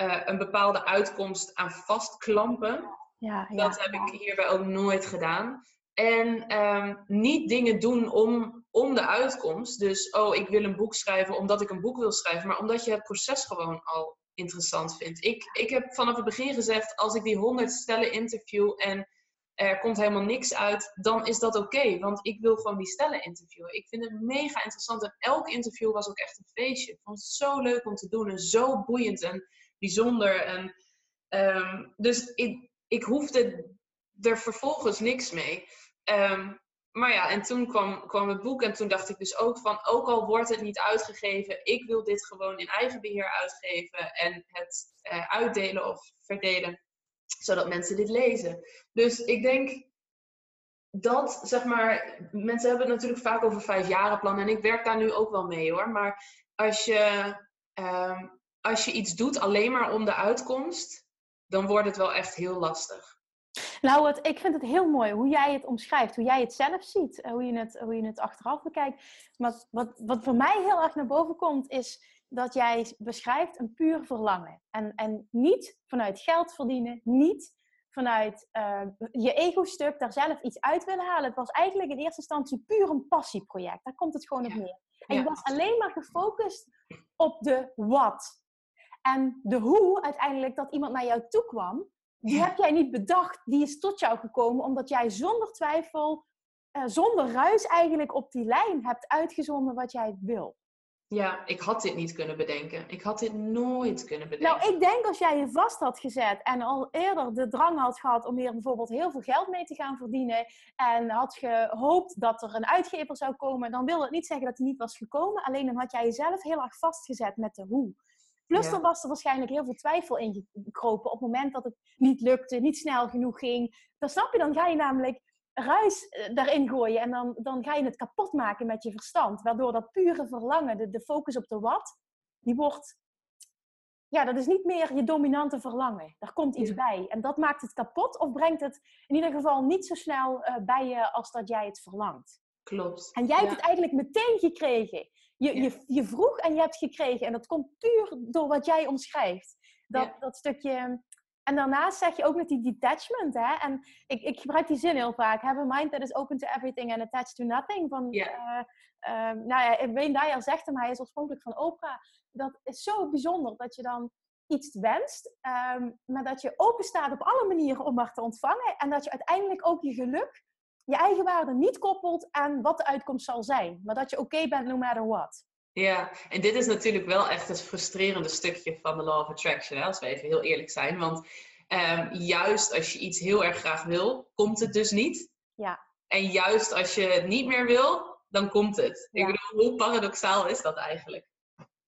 uh, een bepaalde uitkomst aan vastklampen. Ja, ja. Dat heb ik hierbij ook nooit gedaan. En um, niet dingen doen om, om de uitkomst. Dus, oh, ik wil een boek schrijven omdat ik een boek wil schrijven. Maar omdat je het proces gewoon al interessant vindt. Ik, ik heb vanaf het begin gezegd, als ik die honderd stellen interview en er komt helemaal niks uit, dan is dat oké. Want ik wil gewoon die stellen interviewen. Ik vind het mega interessant. En elk interview was ook echt een feestje. Ik vond het zo leuk om te doen en zo boeiend. En bijzonder. En, um, dus ik, ik hoefde er vervolgens niks mee. Um, maar ja, en toen kwam, het boek en toen dacht ik dus ook van, ook al wordt het niet uitgegeven, ik wil dit gewoon in eigen beheer uitgeven en het uh, uitdelen of verdelen, zodat mensen dit lezen. Dus ik denk dat, zeg maar, mensen hebben het natuurlijk vaak over vijf jaren plannen en ik werk daar nu ook wel mee hoor, maar als je um, als je iets doet alleen maar om de uitkomst, dan wordt het wel echt heel lastig. Nou, wat, ik vind het heel mooi hoe jij het omschrijft, hoe jij het zelf ziet, hoe je het, hoe je het achteraf bekijkt. Maar wat, wat voor mij heel erg naar boven komt, is dat jij beschrijft een puur verlangen. En, en niet vanuit geld verdienen, niet vanuit uh, je ego-stuk daar zelf iets uit willen halen. Het was eigenlijk in eerste instantie puur een passieproject. Daar komt het gewoon op neer. En je was alleen maar gefocust op de wat. En de hoe, uiteindelijk, dat iemand naar jou toe kwam, die heb jij niet bedacht. Die is tot jou gekomen omdat jij zonder twijfel, uh, zonder ruis eigenlijk op die lijn hebt uitgezonden wat jij wil. Ja, ik had dit niet kunnen bedenken. Ik had dit nooit kunnen bedenken. Nou, ik denk als jij je vast had gezet en al eerder de drang had gehad om hier bijvoorbeeld heel veel geld mee te gaan verdienen en had gehoopt dat er een uitgever zou komen, dan wil het niet zeggen dat hij niet was gekomen. Alleen dan had jij jezelf heel erg vastgezet met de hoe. Plus er was er waarschijnlijk heel veel twijfel in gekropen op het moment dat het niet lukte, niet snel genoeg ging. Dan snap je, dan ga je namelijk ruis eh, daarin gooien en dan, dan ga je het kapot maken met je verstand. Waardoor dat pure verlangen, de, de focus op de wat, die wordt, ja, dat is niet meer je dominante verlangen. Daar komt iets bij. En dat maakt het kapot of brengt het in ieder geval niet zo snel uh, bij je als dat jij het verlangt. Klopt. En jij hebt het eigenlijk meteen gekregen. Je, je, je vroeg en je hebt gekregen. En dat komt puur door wat jij omschrijft. Dat, dat stukje en daarnaast zeg je ook met die detachment, hè? En ik, ik gebruik die zin heel vaak. Have a mind that is open to everything and attached to nothing. Van, yeah. uh, nou ja, Wayne Dyer zegt hem, hij is oorspronkelijk van Oprah. Dat is zo bijzonder dat je dan iets wenst, um, maar dat je open staat op alle manieren om maar te ontvangen. En dat je uiteindelijk ook je geluk, je eigen waarde niet koppelt aan wat de uitkomst zal zijn. Maar dat je oké bent no matter what. Ja, en dit is natuurlijk wel echt het frustrerende stukje van de Law of Attraction, hè, als we even heel eerlijk zijn. Want um, juist als je iets heel erg graag wil, komt het dus niet. Ja. En juist als je het niet meer wil, dan komt het. Ja. Ik bedoel, hoe paradoxaal is dat eigenlijk?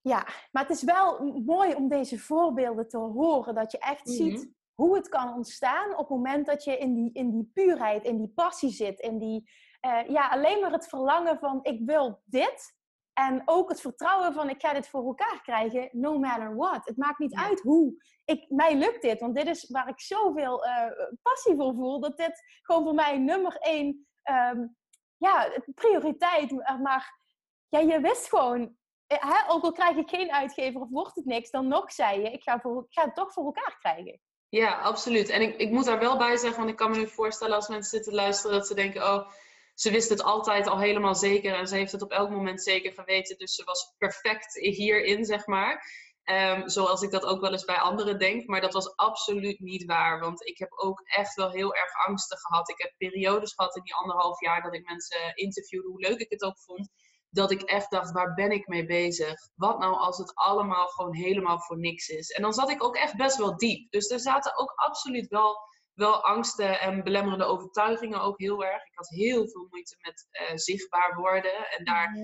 Ja, maar het is wel mooi om deze voorbeelden te horen. Dat je echt mm -hmm. ziet hoe het kan ontstaan op het moment dat je in die, in die puurheid, in die passie zit. In die, uh, ja, alleen maar het verlangen van ik wil dit. En ook het vertrouwen van ik ga dit voor elkaar krijgen, no matter what. Het maakt niet uit hoe. Ik, mij lukt dit, want dit is waar ik zoveel uh, passie voor voel. Dat dit gewoon voor mij nummer één um, ja, prioriteit. Maar ja, je wist gewoon, eh, hè, ook al krijg ik geen uitgever of wordt het niks, dan nog zei je, ik ga, voor, ik ga het toch voor elkaar krijgen. Ja, absoluut. En ik, ik moet daar wel bij zeggen, want ik kan me nu voorstellen als mensen zitten luisteren dat ze denken, oh ze wist het altijd al helemaal zeker en ze heeft het op elk moment zeker geweten. Dus ze was perfect hierin, zeg maar. Um, zoals ik dat ook wel eens bij anderen denk. Maar dat was absoluut niet waar. Want ik heb ook echt wel heel erg angsten gehad. Ik heb periodes gehad in die anderhalf jaar dat ik mensen interviewde, hoe leuk ik het ook vond. Dat ik echt dacht, waar ben ik mee bezig? Wat nou als het allemaal gewoon helemaal voor niks is? En dan zat ik ook echt best wel diep. Dus er zaten ook absoluut wel wel angsten en belemmerende overtuigingen ook heel erg. Ik had heel veel moeite met uh, zichtbaar worden. En daar,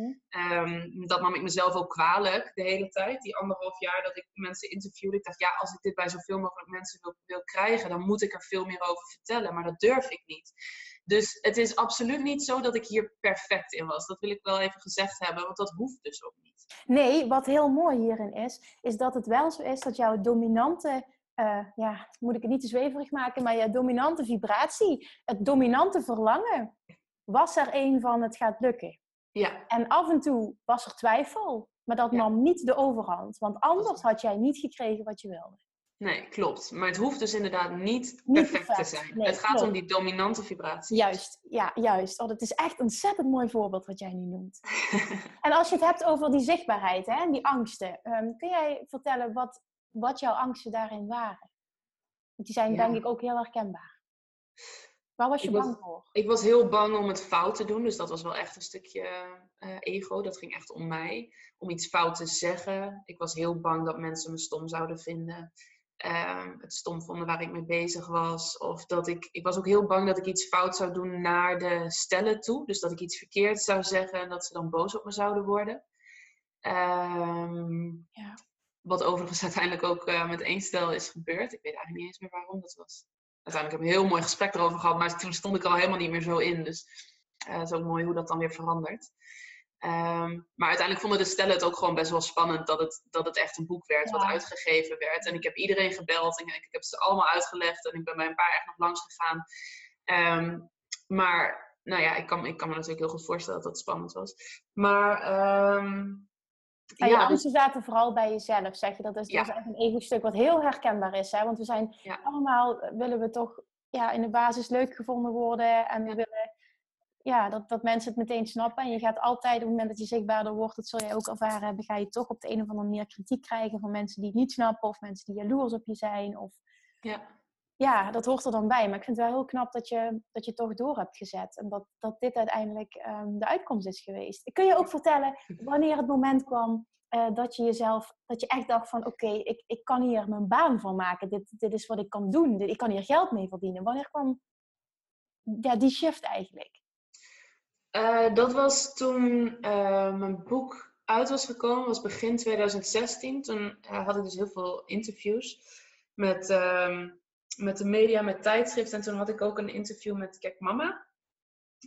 um, dat nam ik mezelf ook kwalijk de hele tijd. Die anderhalf jaar dat ik mensen interviewde. Ik dacht, ja, als ik dit bij zoveel mogelijk mensen wil, wil krijgen, dan moet ik er veel meer over vertellen. Maar dat durf ik niet. Dus het is absoluut niet zo dat ik hier perfect in was. Dat wil ik wel even gezegd hebben, want dat hoeft dus ook niet. Nee, wat heel mooi hierin is, is dat het wel zo is dat jouw dominante uh, ja, moet ik het niet te zweverig maken, maar je dominante vibratie, het dominante verlangen, was er een van het gaat lukken. Ja. En af en toe was er twijfel, maar dat nam niet de overhand, want anders had jij niet gekregen wat je wilde. Nee, klopt. Maar het hoeft dus inderdaad niet perfect, te zijn. Nee, het gaat klopt. om die dominante vibratie. Juist, ja, juist. Oh, dat is echt een ontzettend mooi voorbeeld wat jij nu noemt. (laughs) en als je het hebt over die zichtbaarheid hè, en die angsten, um, kun jij vertellen wat wat jouw angsten daarin waren. Want die zijn ja. denk ik ook heel herkenbaar. Waar was je ik bang was, voor? Ik was heel bang om het fout te doen. Dus dat was wel echt een stukje uh, ego. Dat ging echt om mij. Om iets fout te zeggen. Ik was heel bang dat mensen me stom zouden vinden. Uh, het stom vonden waar ik mee bezig was. Of dat ik. Ik was ook heel bang dat ik iets fout zou doen naar de stellen toe. Dus dat ik iets verkeerd zou zeggen en dat ze dan boos op me zouden worden. Um, ja. Wat overigens (laughs) uiteindelijk ook uh, met één stel is gebeurd. Ik weet eigenlijk niet eens meer waarom dat was. Uiteindelijk heb ik een heel mooi gesprek erover gehad, maar toen stond ik al helemaal niet meer zo in. Dus uh, het is ook mooi hoe dat dan weer verandert. Ehm, maar uiteindelijk vonden de stellen het ook gewoon best wel spannend dat het, dat het echt een boek werd, wat uitgegeven werd. En ik heb iedereen gebeld en ik, ik heb ze allemaal uitgelegd en ik ben bij een paar echt nog langs gegaan. Ehm, maar nou ja, ik kan, ik kan me natuurlijk heel goed voorstellen dat dat spannend was. Maar um, en je angsten zaten vooral bij jezelf, zeg je. Dat is, dat is echt een ego-stuk wat heel herkenbaar is. Hè? Want we zijn allemaal, willen we toch ja, in de basis leuk gevonden worden. En we willen ja, dat, dat mensen het meteen snappen. En je gaat altijd, op het moment dat je zichtbaarder wordt, dat zul je ook ervaren hebben, ga je toch op de een of andere manier kritiek krijgen van mensen die het niet snappen. Of mensen die jaloers op je zijn. Of... Ja. ja, dat hoort er dan bij. Maar ik vind het wel heel knap dat je, dat je toch door hebt gezet. En dat, dat dit uiteindelijk um, de uitkomst is geweest. Kun je ook vertellen wanneer het moment kwam uh, dat je jezelf, dat je echt dacht van oké, ik, ik kan hier mijn baan van maken. Dit, dit is wat ik kan doen. Dit, ik kan hier geld mee verdienen. Wanneer kwam ja, die shift eigenlijk? Uh, dat was toen uh, mijn boek uit was gekomen, was begin 2016. Toen had ik dus heel veel interviews met, uh, met de media, met tijdschriften. En toen had ik ook een interview met Kek Mama.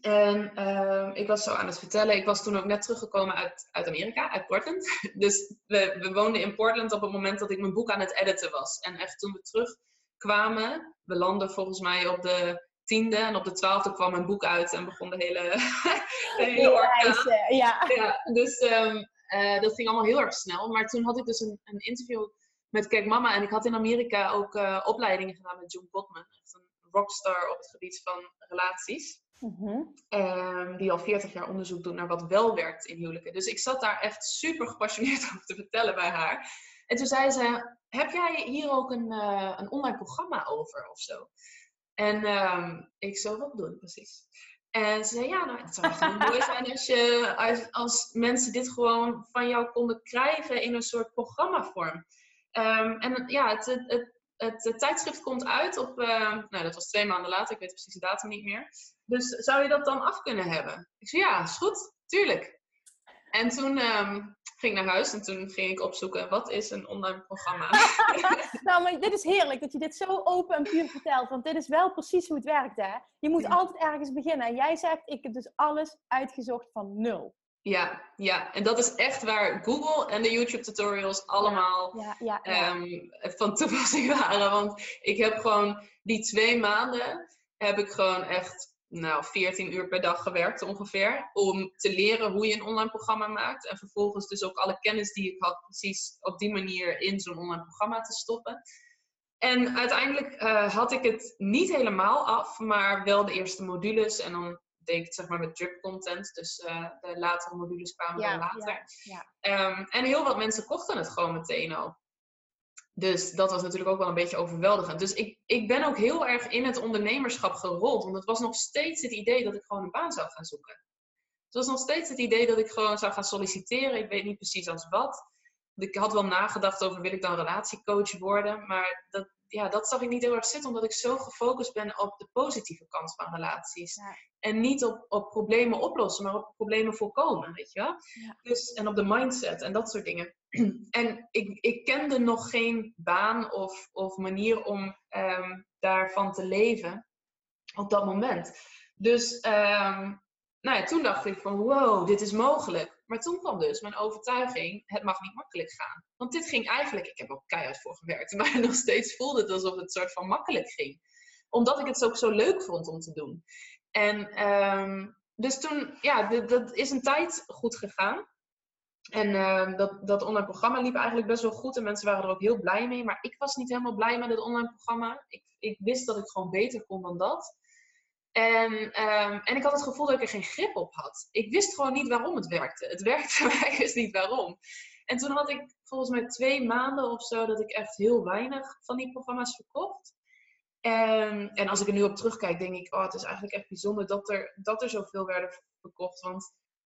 En uh, ik was zo aan het vertellen, ik was toen ook net teruggekomen uit, uit Amerika, uit Portland. (laughs) Dus we, we woonden in Portland op het moment dat ik mijn boek aan het editen was. En echt toen we terugkwamen, we landden volgens mij op de tiende en op de twaalfde kwam mijn boek uit en begon de hele, (laughs) de hele orkaan. Ja. ja. dus um, uh, dat ging allemaal heel erg snel. Maar toen had ik dus een, een interview met Kijk Mama en ik had in Amerika ook uh, opleidingen gedaan met John Gottman. Echt een rockstar op het gebied van relaties. Mm die al 40 jaar onderzoek doet naar wat wel werkt in huwelijken. Dus ik zat daar echt super gepassioneerd (laughs) over te vertellen bij haar. En toen zei ze: Heb jij hier ook een, uh, een online programma over of zo? En um, ik zo, wat je precies? En ze zei, ja, nou, het zou echt heel mooi zijn als, je, als, als, mensen dit gewoon van jou konden krijgen in een soort programmavorm. Um, en ja, het, het, het, tijdschrift komt uit op, uh, nou dat was twee maanden later, ik weet precies de datum niet meer. Dus zou je dat dan af kunnen hebben? Ik zei, ja, is goed, tuurlijk. En toen ging naar huis en toen ging ik opzoeken, wat is een online programma? (laughs) nou, maar dit is heerlijk dat je dit zo open en puur vertelt, want dit is wel precies hoe het werkt, hè? Je moet altijd ergens beginnen. En jij zegt, ik heb dus alles uitgezocht van nul. Ja, ja, en dat is echt waar Google en de YouTube tutorials allemaal ja, ja, ja, um, van toepassing waren. Want ik heb gewoon die twee maanden, heb ik gewoon echt nou, 14 uur per dag gewerkt ongeveer. Om te leren hoe je een online programma maakt. En vervolgens dus ook alle kennis die ik had, precies op die manier in zo'n online programma te stoppen. En uiteindelijk uh, had ik het niet helemaal af, maar wel de eerste modules. En dan deed ik het zeg maar met drip content. Dus uh, de latere modules kwamen dan later. Ja, ja. Um, en heel wat mensen kochten het gewoon meteen al. Dus dat was natuurlijk ook wel een beetje overweldigend. Dus ik, ik ben ook heel erg in het ondernemerschap gerold. Want het was nog steeds het idee dat ik gewoon een baan zou gaan zoeken. Het was nog steeds het idee dat ik gewoon zou gaan solliciteren. Ik weet niet precies als wat. Ik had wel nagedacht over wil ik dan relatiecoach worden. Maar dat, ja, dat zag ik niet heel erg zitten. Omdat ik zo gefocust ben op de positieve kant van relaties. En niet op, op problemen oplossen, maar op problemen voorkomen. Weet je wel? Ja. Dus, en op de mindset en dat soort dingen. (clears throat) en ik, ik kende nog geen baan of, of manier om um, daarvan te leven op dat moment. Dus um, nou ja, toen dacht ik van wow, dit is mogelijk. Maar toen kwam dus mijn overtuiging, het mag niet makkelijk gaan. Want dit ging eigenlijk, ik heb er keihard voor gewerkt, (laughs) maar nog steeds voelde het alsof het soort van makkelijk ging. Omdat ik het ook zo leuk vond om te doen. En um, dus toen, ja, dat is een tijd goed gegaan. En uh, dat, dat online programma liep eigenlijk best wel goed en mensen waren er ook heel blij mee. Maar ik was niet helemaal blij met het online programma. Ik, ik wist dat ik gewoon beter kon dan dat. En, um, en ik had het gevoel dat ik er geen grip op had. Ik wist gewoon niet waarom het werkte. Het werkte, maar ik wist niet waarom. En toen had ik volgens mij twee maanden of zo dat ik echt heel weinig van die programma's verkocht. En, en als ik er nu op terugkijk, denk ik, oh, het is eigenlijk echt bijzonder dat er, dat er zoveel werden verkocht. Want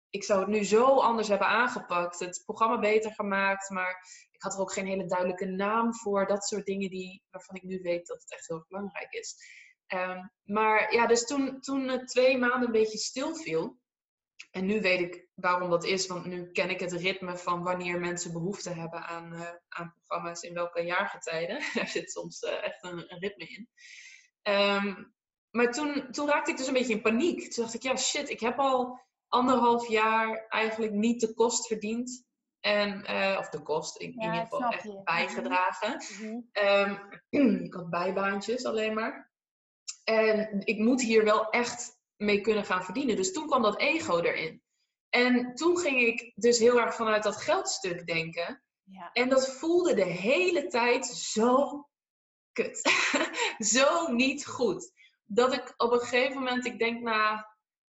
ik zou het nu zo anders hebben aangepakt. Het programma beter gemaakt, maar ik had er ook geen hele duidelijke naam voor. Dat soort dingen die, waarvan ik nu weet dat het echt heel belangrijk is. Um, maar ja, dus toen, toen het twee maanden een beetje stil viel. En nu weet ik waarom dat is, want nu ken ik het ritme van wanneer mensen behoefte hebben aan, uh, aan programma's in welke jaargetijden. (laughs) er zit soms uh, echt een, een, ritme in. Um, maar toen, toen raakte ik dus een beetje in paniek. Toen dacht ik, ja shit, ik heb al anderhalf jaar eigenlijk niet de kost verdiend. En, eh, of de kost, in, Ja, in ieder geval echt je. Mhm. bijgedragen. Ehm, (clears throat) ik had bijbaantjes alleen maar. En ik moet hier wel echt mee kunnen gaan verdienen. Dus toen kwam dat ego erin. En toen ging ik dus heel erg vanuit dat geldstuk denken. Ja. En dat voelde de hele tijd zo kut. (laughs) zo niet goed. Dat ik op een gegeven moment, ik denk na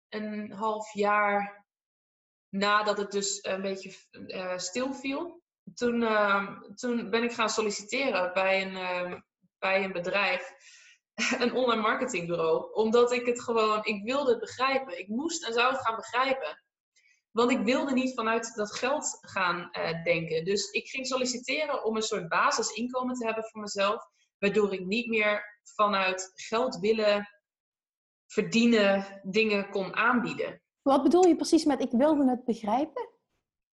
een half jaar nadat het dus een beetje eh, stil viel, toen, eh, toen ben ik gaan solliciteren bij een, eh, bij een bedrijf, (laughs) een online marketingbureau. Omdat ik het gewoon, ik wilde het begrijpen. Ik moest en zou het gaan begrijpen. Want ik wilde niet vanuit dat geld gaan eh, denken. Dus ik ging solliciteren om een soort basisinkomen te hebben voor mezelf. Waardoor ik niet meer vanuit geld willen verdienen dingen kon aanbieden. Wat bedoel je precies met ik wilde het begrijpen?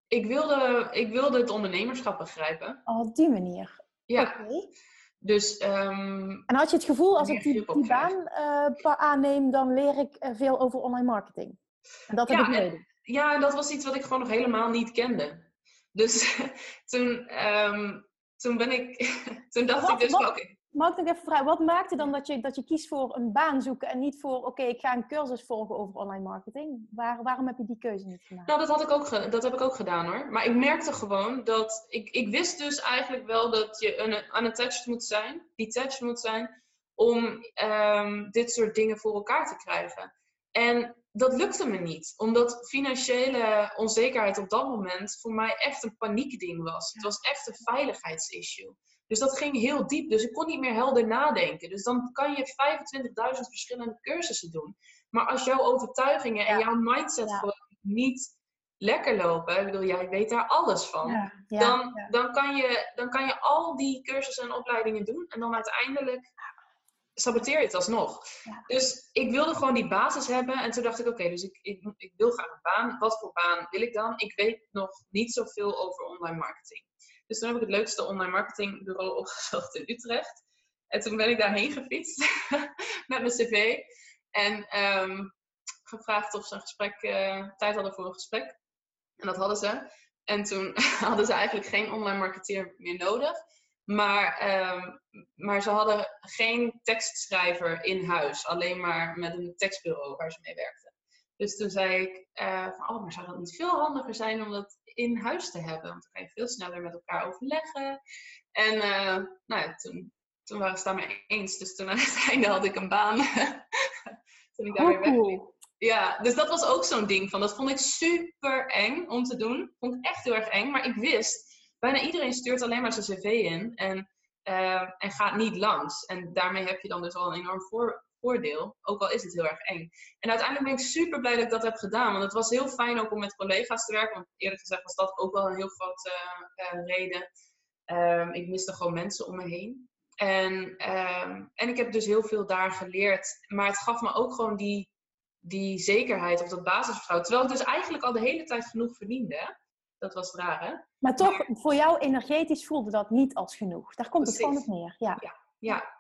Ik wilde, ik wilde het ondernemerschap begrijpen. Oh, op die manier. Ja. Dus ehm, En had je het gevoel, als ik die, die baan pa- aanneem, dan leer ik eh, veel over online marketing. En dat heb Ja, ik nodig. ja, en dat was iets wat ik gewoon nog helemaal niet kende. Dus (laughs) toen, ehm, toen ben ik, (laughs) toen dacht Wat- ik dus Mag ik nog even vragen, wat maakte dan dat je, dat je kiest voor een baan zoeken en niet voor, oké, ik ga een cursus volgen over online marketing? Waar, waarom heb je die keuze niet gemaakt? Nou, dat, had ik ook ge- dat heb ik ook gedaan hoor. Maar ik merkte gewoon dat. Ik, ik wist dus eigenlijk wel dat je un- unattached moet zijn, detached moet zijn, om ehm, dit soort dingen voor elkaar te krijgen. En dat lukte me niet, omdat financiële onzekerheid op dat moment voor mij echt een paniekding was. Het was echt een veiligheidsissue. Dus dat ging heel diep. Dus ik kon niet meer helder nadenken. Dus dan kan je 25.000 verschillende cursussen doen. Maar als jouw overtuigingen en Ja. jouw mindset Ja. gewoon niet lekker lopen, ik bedoel, jij weet daar alles van, Ja, dan. Dan, kan je, dan kan je al die cursussen en opleidingen doen en dan uiteindelijk saboteer je het alsnog. Dus ik wilde gewoon die basis hebben en toen dacht ik, oké, dus ik, ik, ik wil graag een baan. Wat voor baan wil ik dan? Ik weet nog niet zoveel over online marketing. Dus toen heb ik het leukste online marketingbureau (laughs) opgezocht in Utrecht. En toen ben ik daarheen gefietst (laughs) met mijn cv. En ehm, gevraagd of ze een gesprek, eh, tijd hadden voor een gesprek. En dat hadden ze. En toen (laughs) hadden ze eigenlijk geen online marketeer meer nodig. Maar, ehm, maar ze hadden geen tekstschrijver in huis. Alleen maar met een tekstbureau waar ze mee werkten. Dus toen zei ik, eh, van, oh, maar zou dat niet veel handiger zijn om dat in huis te hebben? Want dan kan je veel sneller met elkaar overleggen. En eh, nou ja, toen, toen waren ze het daarmee eens. Dus toen (laughs) aan het einde had ik een baan. (laughs) toen ik daar Oh, weer weg cool. ja, dus dat was ook zo'n ding van. Dat vond ik super eng om te doen. Vond ik echt heel erg eng. Maar ik wist, bijna iedereen stuurt alleen maar zijn cv in en, eh, en gaat niet langs. En daarmee heb je dan dus al een enorm voor, voordeel. Ook al is het heel erg eng. En uiteindelijk ben ik super blij dat ik dat heb gedaan. Want het was heel fijn ook om met collega's te werken. Want eerlijk gezegd was dat ook wel een heel grote eh, reden. Ehm, ik miste gewoon mensen om me heen. En, ehm, en ik heb dus heel veel daar geleerd. Maar het gaf me ook gewoon die, die zekerheid of dat basisvertrouwen. Terwijl ik dus eigenlijk al de hele tijd genoeg verdiende. hè. Dat was raar, hè? Maar toch, voor jou energetisch voelde dat niet als genoeg. Daar komt het gewoon op neer. Ja. Ja, ja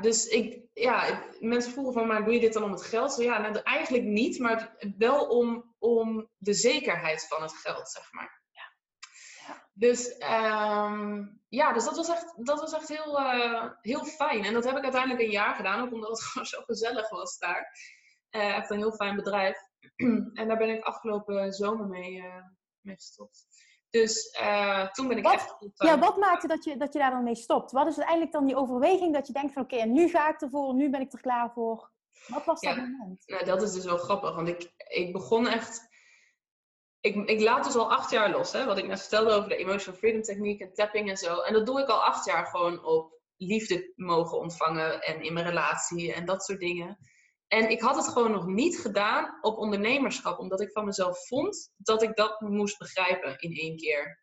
dus ik, ja, mensen vroegen van, maar doe je dit dan om het geld? Zo, ja, nou, eigenlijk niet, maar wel om, om de zekerheid van het geld, zeg maar. Ja. Dus, ehm, ja, dus dat was echt, dat was echt heel, eh, heel fijn. En dat heb ik uiteindelijk een jaar gedaan, ook omdat het (laughs) gewoon zo gezellig was daar. Eh, echt een heel fijn bedrijf. (clears throat) en daar ben ik afgelopen zomer mee, eh, mee gestopt. Dus eh, toen ben ik Wat? echt... Ja, wat maakte dat je, dat je daar dan mee stopt? Wat is uiteindelijk dan die overweging dat je denkt van oké, en nu ga ik ervoor, nu ben ik er klaar voor. Wat was dat moment? Nou, dat is dus wel grappig, want ik, ik begon echt. Ik, ik laat dus al acht jaar los, hè, wat ik net vertelde over de emotional freedom techniek en tapping en zo. En dat doe ik al acht jaar gewoon op liefde mogen ontvangen en in mijn relatie en dat soort dingen. En ik had het gewoon nog niet gedaan op ondernemerschap, omdat ik van mezelf vond dat ik dat moest begrijpen in één keer.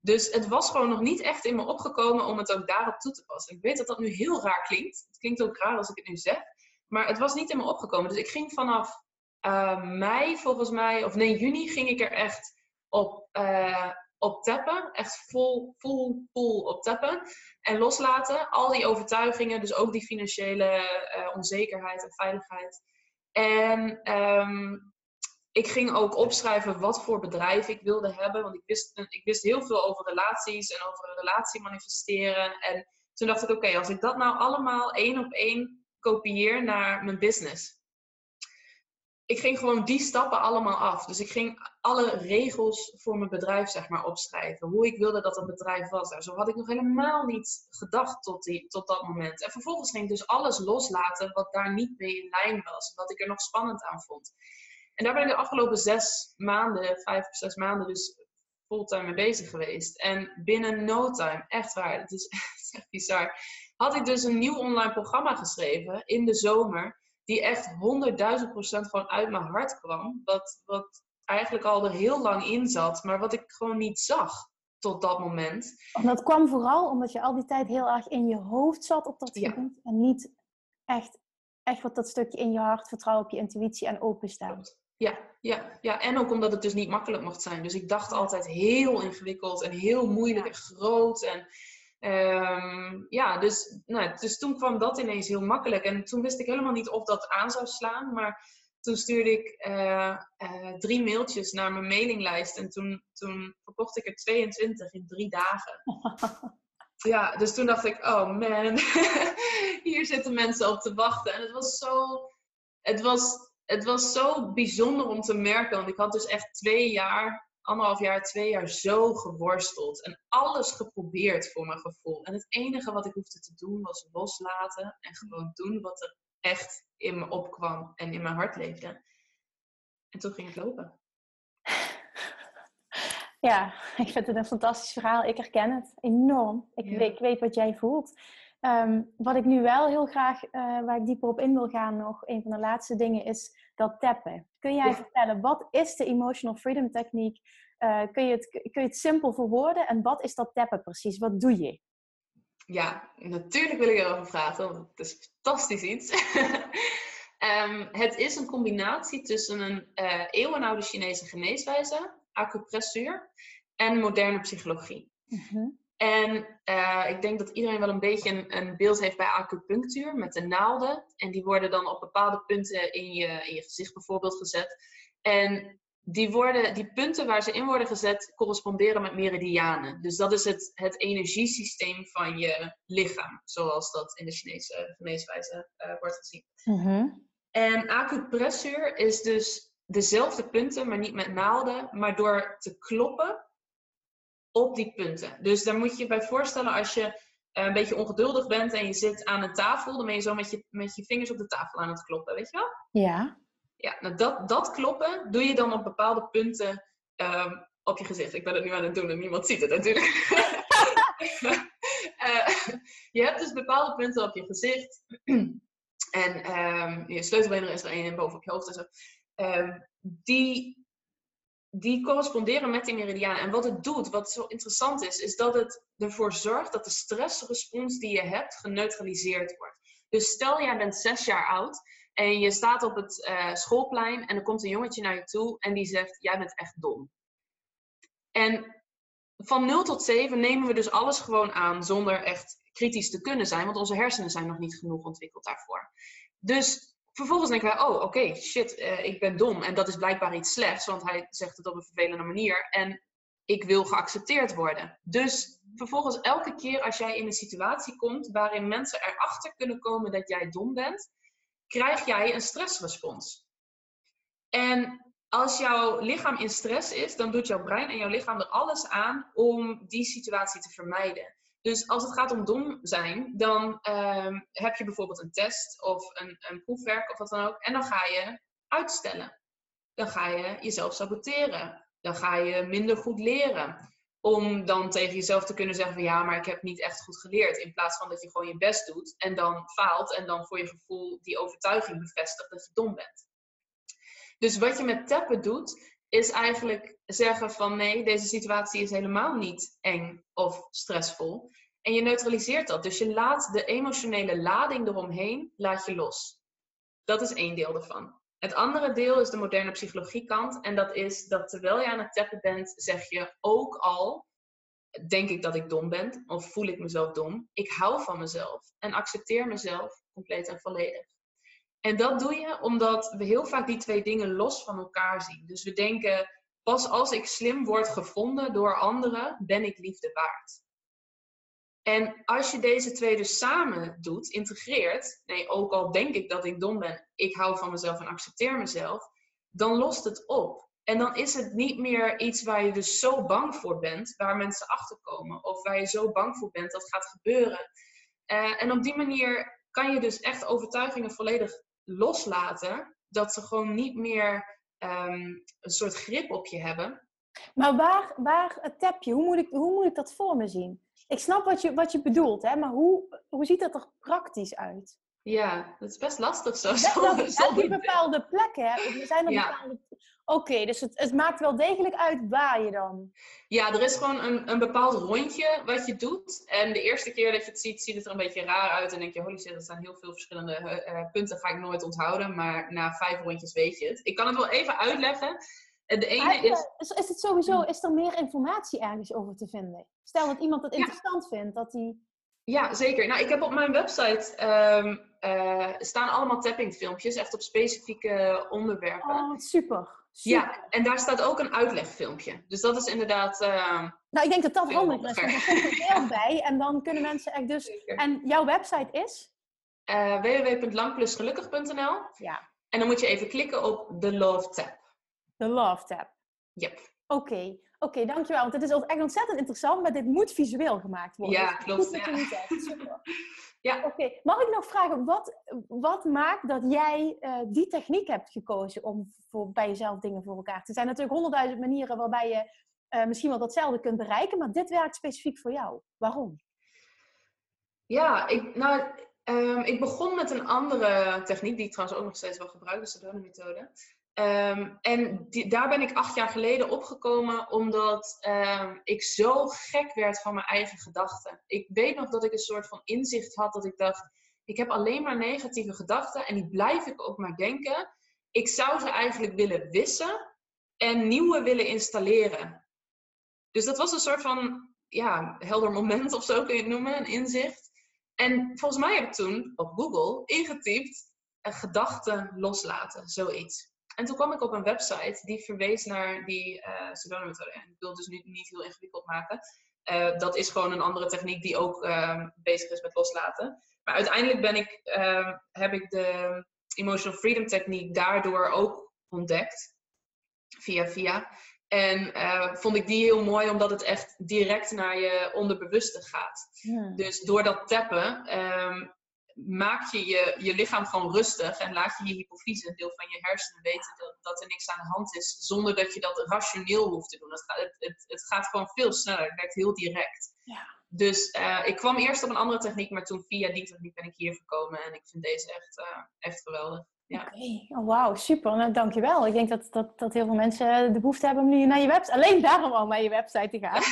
Dus het was gewoon nog niet echt in me opgekomen om het ook daarop toe te passen. Ik weet dat dat nu heel raar klinkt. Het klinkt ook raar als ik het nu zeg. Maar het was niet in me opgekomen. Dus ik ging vanaf eh, mei, volgens mij, of nee, juni, ging ik er echt op, eh, op tappen. Echt vol, vol, vol op tappen. En loslaten. Al die overtuigingen, dus ook die financiële eh, onzekerheid en veiligheid. En ehm, ik ging ook opschrijven wat voor bedrijf ik wilde hebben. Want ik wist, ik wist heel veel over relaties en over een relatie manifesteren. En toen dacht ik, oké, als ik dat nou allemaal één op één kopieer naar mijn business. Ik ging gewoon die stappen allemaal af. Dus ik ging alle regels voor mijn bedrijf zeg maar opschrijven. Hoe ik wilde dat het bedrijf was. zo had ik nog helemaal niet gedacht tot, die, tot dat moment. En vervolgens ging ik dus alles loslaten wat daar niet mee in lijn was. Wat ik er nog spannend aan vond. En daar ben ik de afgelopen zes maanden, vijf of zes maanden dus fulltime mee bezig geweest. En binnen no time, echt waar, het is, (laughs) echt bizar, had ik dus een nieuw online programma geschreven in de zomer. Die echt 100.000 procent gewoon uit mijn hart kwam. Wat, wat eigenlijk al er heel lang in zat, maar wat ik gewoon niet zag tot dat moment. En dat kwam vooral omdat je al die tijd heel erg in je hoofd zat op dat gebied. En niet echt, echt wat dat stukje in je hart, vertrouwen op je intuïtie en openstaan. Ja, ja, ja, en ook omdat het dus niet makkelijk mocht zijn. Dus ik dacht altijd heel ingewikkeld en heel moeilijk en groot. En um, ja, dus, nou, dus toen kwam dat ineens heel makkelijk. En toen wist ik helemaal niet of dat aan zou slaan. Maar toen stuurde ik uh, uh, drie mailtjes naar mijn mailinglijst. En toen, toen verkocht ik er 22 in drie dagen. (laughs) ja, dus toen dacht ik, oh man, (laughs) hier zitten mensen op te wachten. En het was zo... Het was het was zo bijzonder om te merken. Want ik had dus echt twee jaar, anderhalf jaar, twee jaar zo geworsteld. En alles geprobeerd voor mijn gevoel. En het enige wat ik hoefde te doen was loslaten. En gewoon doen wat er echt in me opkwam en in mijn hart leefde. En toen ging het lopen. (laughs) Ja, ik vind het een fantastisch verhaal. Ik herken het enorm. Ik, ik weet wat jij voelt. Ehm, wat ik nu wel heel graag, uh, waar ik dieper op in wil gaan, nog een van de laatste dingen is dat tappen. Kun jij vertellen, wat is de Emotional Freedom Techniek? Uh, kun, je het, kun je het simpel verwoorden? En wat is dat tappen precies? Wat doe je? Ja, natuurlijk wil ik erover praten, want het is fantastisch iets. um, (laughs) het is een combinatie tussen een uh, eeuwenoude Chinese geneeswijze, acupressuur, en moderne psychologie. Mm en uh, ik denk dat iedereen wel een beetje een, een, beeld heeft bij acupunctuur met de naalden. En die worden dan op bepaalde punten in je, in je gezicht bijvoorbeeld gezet. En die, worden, die punten waar ze in worden gezet corresponderen met meridianen. Dus dat is het, het energiesysteem van je lichaam, zoals dat in de Chinese geneeswijze uh, wordt gezien. Mm En acupressuur is dus dezelfde punten, maar niet met naalden, maar door te kloppen op die punten. Dus daar moet je je bij voorstellen als je eh, een beetje ongeduldig bent en je zit aan een tafel, dan ben je zo met je, met je vingers op de tafel aan het kloppen, weet je wel? Ja. Ja, nou dat, dat kloppen doe je dan op bepaalde punten ehm, op je gezicht. Ik ben het nu aan het doen en niemand ziet het natuurlijk. uh, (laughs) je hebt dus bepaalde punten op je gezicht. en um, je sleutelbenen is er één boven op je hoofd en. Um, die die corresponderen met die meridianen. En wat het doet, wat zo interessant is, is dat het ervoor zorgt dat de stressrespons die je hebt geneutraliseerd wordt. Dus stel jij bent zes jaar oud en je staat op het uh, schoolplein en er komt een jongetje naar je toe en die zegt: Jij bent echt dom. En van 0 tot 7 nemen we dus alles gewoon aan zonder echt kritisch te kunnen zijn, want onze hersenen zijn nog niet genoeg ontwikkeld daarvoor. Dus vervolgens denken wij, oh oké, shit, uh, ik ben dom. En dat is blijkbaar iets slechts, want hij zegt het op een vervelende manier. En ik wil geaccepteerd worden. Dus vervolgens elke keer als jij in een situatie komt waarin mensen erachter kunnen komen dat jij dom bent, krijg jij een stressrespons. En als jouw lichaam in stress is, dan doet jouw brein en jouw lichaam er alles aan om die situatie te vermijden. Dus als het gaat om dom zijn, dan ehm, heb je bijvoorbeeld een test of een, een proefwerk of wat dan ook. En dan ga je uitstellen. Dan ga je jezelf saboteren. Dan ga je minder goed leren. Om dan tegen jezelf te kunnen zeggen van ja, maar ik heb niet echt goed geleerd. In plaats van dat je gewoon je best doet en dan faalt en dan voor je gevoel die overtuiging bevestigt dat je dom bent. Dus wat je met tappen doet, is eigenlijk zeggen van nee, deze situatie is helemaal niet eng of stressvol. En je neutraliseert dat. Dus je laat de emotionele lading eromheen, laat je los. Dat is één deel ervan. Het andere deel is de moderne psychologie kant. En dat is dat terwijl je aan het tappen bent, zeg je ook al, denk ik dat ik dom ben of voel ik mezelf dom. Ik hou van mezelf en accepteer mezelf compleet en volledig. En dat doe je omdat we heel vaak die twee dingen los van elkaar zien. Dus we denken, pas als ik slim word gevonden door anderen, ben ik liefde waard. En als je deze twee dus samen doet, integreert, nee, ook al denk ik dat ik dom ben, ik hou van mezelf en accepteer mezelf, dan lost het op. En dan is het niet meer iets waar je dus zo bang voor bent, waar mensen achterkomen, of waar je zo bang voor bent dat gaat gebeuren. Uh, en op die manier kan je dus echt overtuigingen volledig loslaten, dat ze gewoon niet meer um, een soort grip op je hebben. Maar waar, waar tap je? Hoe moet, ik, hoe moet ik dat voor me zien? Ik snap wat je, wat je bedoelt, hè? maar hoe, hoe ziet dat er praktisch uit? Ja, dat is best lastig zo. je bepaalde plekken hebt. Er zijn er ja. bepaalde... Oké, dus het, het, maakt wel degelijk uit waar je dan... Ja, er is gewoon een, een bepaald rondje wat je doet. En de eerste keer dat je het ziet, ziet het er een beetje raar uit. En denk je, holy shit, er staan heel veel verschillende uh, punten. Ga ik nooit onthouden. Maar na vijf rondjes weet je het. Ik kan het wel even uitleggen. De ene is... is... Is het sowieso, is er meer informatie ergens over te vinden? Stel dat iemand het interessant vindt, dat hij... Ja, zeker. Nou, ik heb op mijn website um, uh, staan allemaal tappingfilmpjes, echt op specifieke onderwerpen. Oh, super. Ja, en daar staat ook een uitlegfilmpje. Dus dat is inderdaad. Uh, nou, ik denk dat dat handig is. Want er komt (laughs) bij en dan kunnen mensen echt dus. Zeker. En jouw website is? Uh, www.langplusgelukkig.nl. Ja. En dan moet je even klikken op de Love Tab. De Love Tab. Yep. Oké, oké, dankjewel. Want het is echt ontzettend interessant, maar dit moet visueel gemaakt worden. Ja, klopt. ja. Super. (laughs) Ja. Oké, mag ik nog vragen, wat, wat maakt dat jij uh, die techniek hebt gekozen om voor, bij jezelf dingen voor elkaar te Er zijn natuurlijk honderdduizend manieren waarbij je uh, misschien wel datzelfde kunt bereiken, maar dit werkt specifiek voor jou. Waarom? Ja, ik, nou, um, ik begon met een andere techniek, die ik trouwens ook nog steeds wel gebruik, de Sedona-methode. Um, en daar ben ik acht jaar geleden opgekomen omdat um, ik zo gek werd van mijn eigen gedachten. Ik weet nog dat ik een soort van inzicht had dat ik dacht, ik heb alleen maar negatieve gedachten en die blijf ik ook maar denken. Ik zou ze eigenlijk willen wissen en nieuwe willen installeren. Dus dat was een soort van ja, helder moment of zo kun je het noemen, een inzicht. En volgens mij heb ik toen op Google ingetypt gedachten loslaten, zoiets. En toen kwam ik op een website die verwees naar die uh, Sedona-methode. En ik wil het dus nu niet heel ingewikkeld maken. Uh, dat is gewoon een andere techniek die ook uh, bezig is met loslaten. Maar uiteindelijk ben ik, ehm, heb ik de Emotional Freedom techniek daardoor ook ontdekt. Via via. En uh, vond ik die heel mooi omdat het echt direct naar je onderbewuste gaat. Ja. Dus door dat tappen um, maak je, je je lichaam gewoon rustig en laat je je hypofyse, een deel van je hersenen, weten dat, dat er niks aan de hand is, zonder dat je dat rationeel hoeft te doen. Het gaat, het, het, het gaat gewoon veel sneller, het werkt heel direct. Ja. Dus uh, ik kwam eerst op een andere techniek, maar toen via die techniek ben ik hier gekomen en ik vind deze echt, uh, echt geweldig. Ja. Oké, okay. oh, wauw, super. Nou, dankjewel. Ik denk dat, dat, dat heel veel mensen de behoefte hebben om nu naar je website, alleen daarom al naar je website te gaan.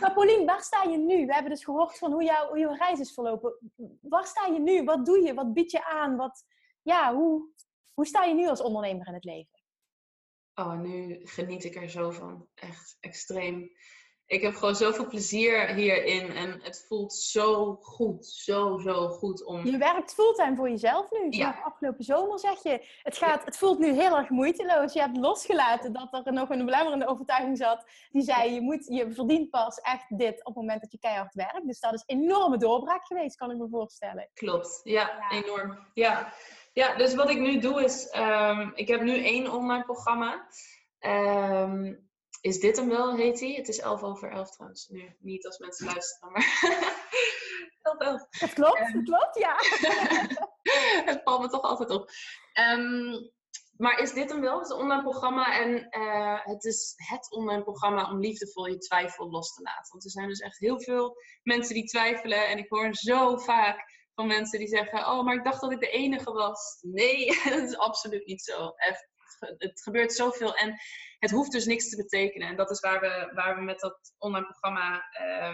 maar Paulien, waar sta je nu? We hebben dus gehoord van hoe, jou, hoe jouw reis is verlopen. Waar sta je nu? Wat doe je? Wat bied je aan? Wat, ja, hoe, hoe sta je nu als ondernemer in het leven? Oh, nu geniet ik er zo van. Echt extreem ik heb gewoon zoveel plezier hierin en het voelt zo goed, zo, zo goed om... Je werkt fulltime voor jezelf nu. Ja. Afgelopen zomer zeg je, het, gaat, het voelt nu heel erg moeiteloos. Je hebt losgelaten dat er nog een belemmerende overtuiging zat. Die zei, je, moet, je verdient pas echt dit op het moment dat je keihard werkt. Dus dat is een enorme doorbraak geweest, kan ik me voorstellen. Klopt, ja, ja. enorm. Ja. ja, dus wat ik nu doe is, um, ik heb nu één online programma. Um, is dit hem wel, heet hij? Het is 11 over 11 trouwens. Nu niet als mensen luisteren, maar (laughs) 11 11. Het klopt, um, het klopt, ja. (laughs) het valt me toch altijd op. Um, maar is dit hem wel? Het is een online programma en uh, het is het online programma om liefdevol je twijfel los te laten. Want er zijn dus echt heel veel mensen die twijfelen en ik hoor zo vaak van mensen die zeggen: Oh, maar ik dacht dat ik de enige was. Nee, (laughs) dat is absoluut niet zo. Echt, het gebeurt zoveel en het hoeft dus niks te betekenen. En dat is waar we, waar we met dat online programma,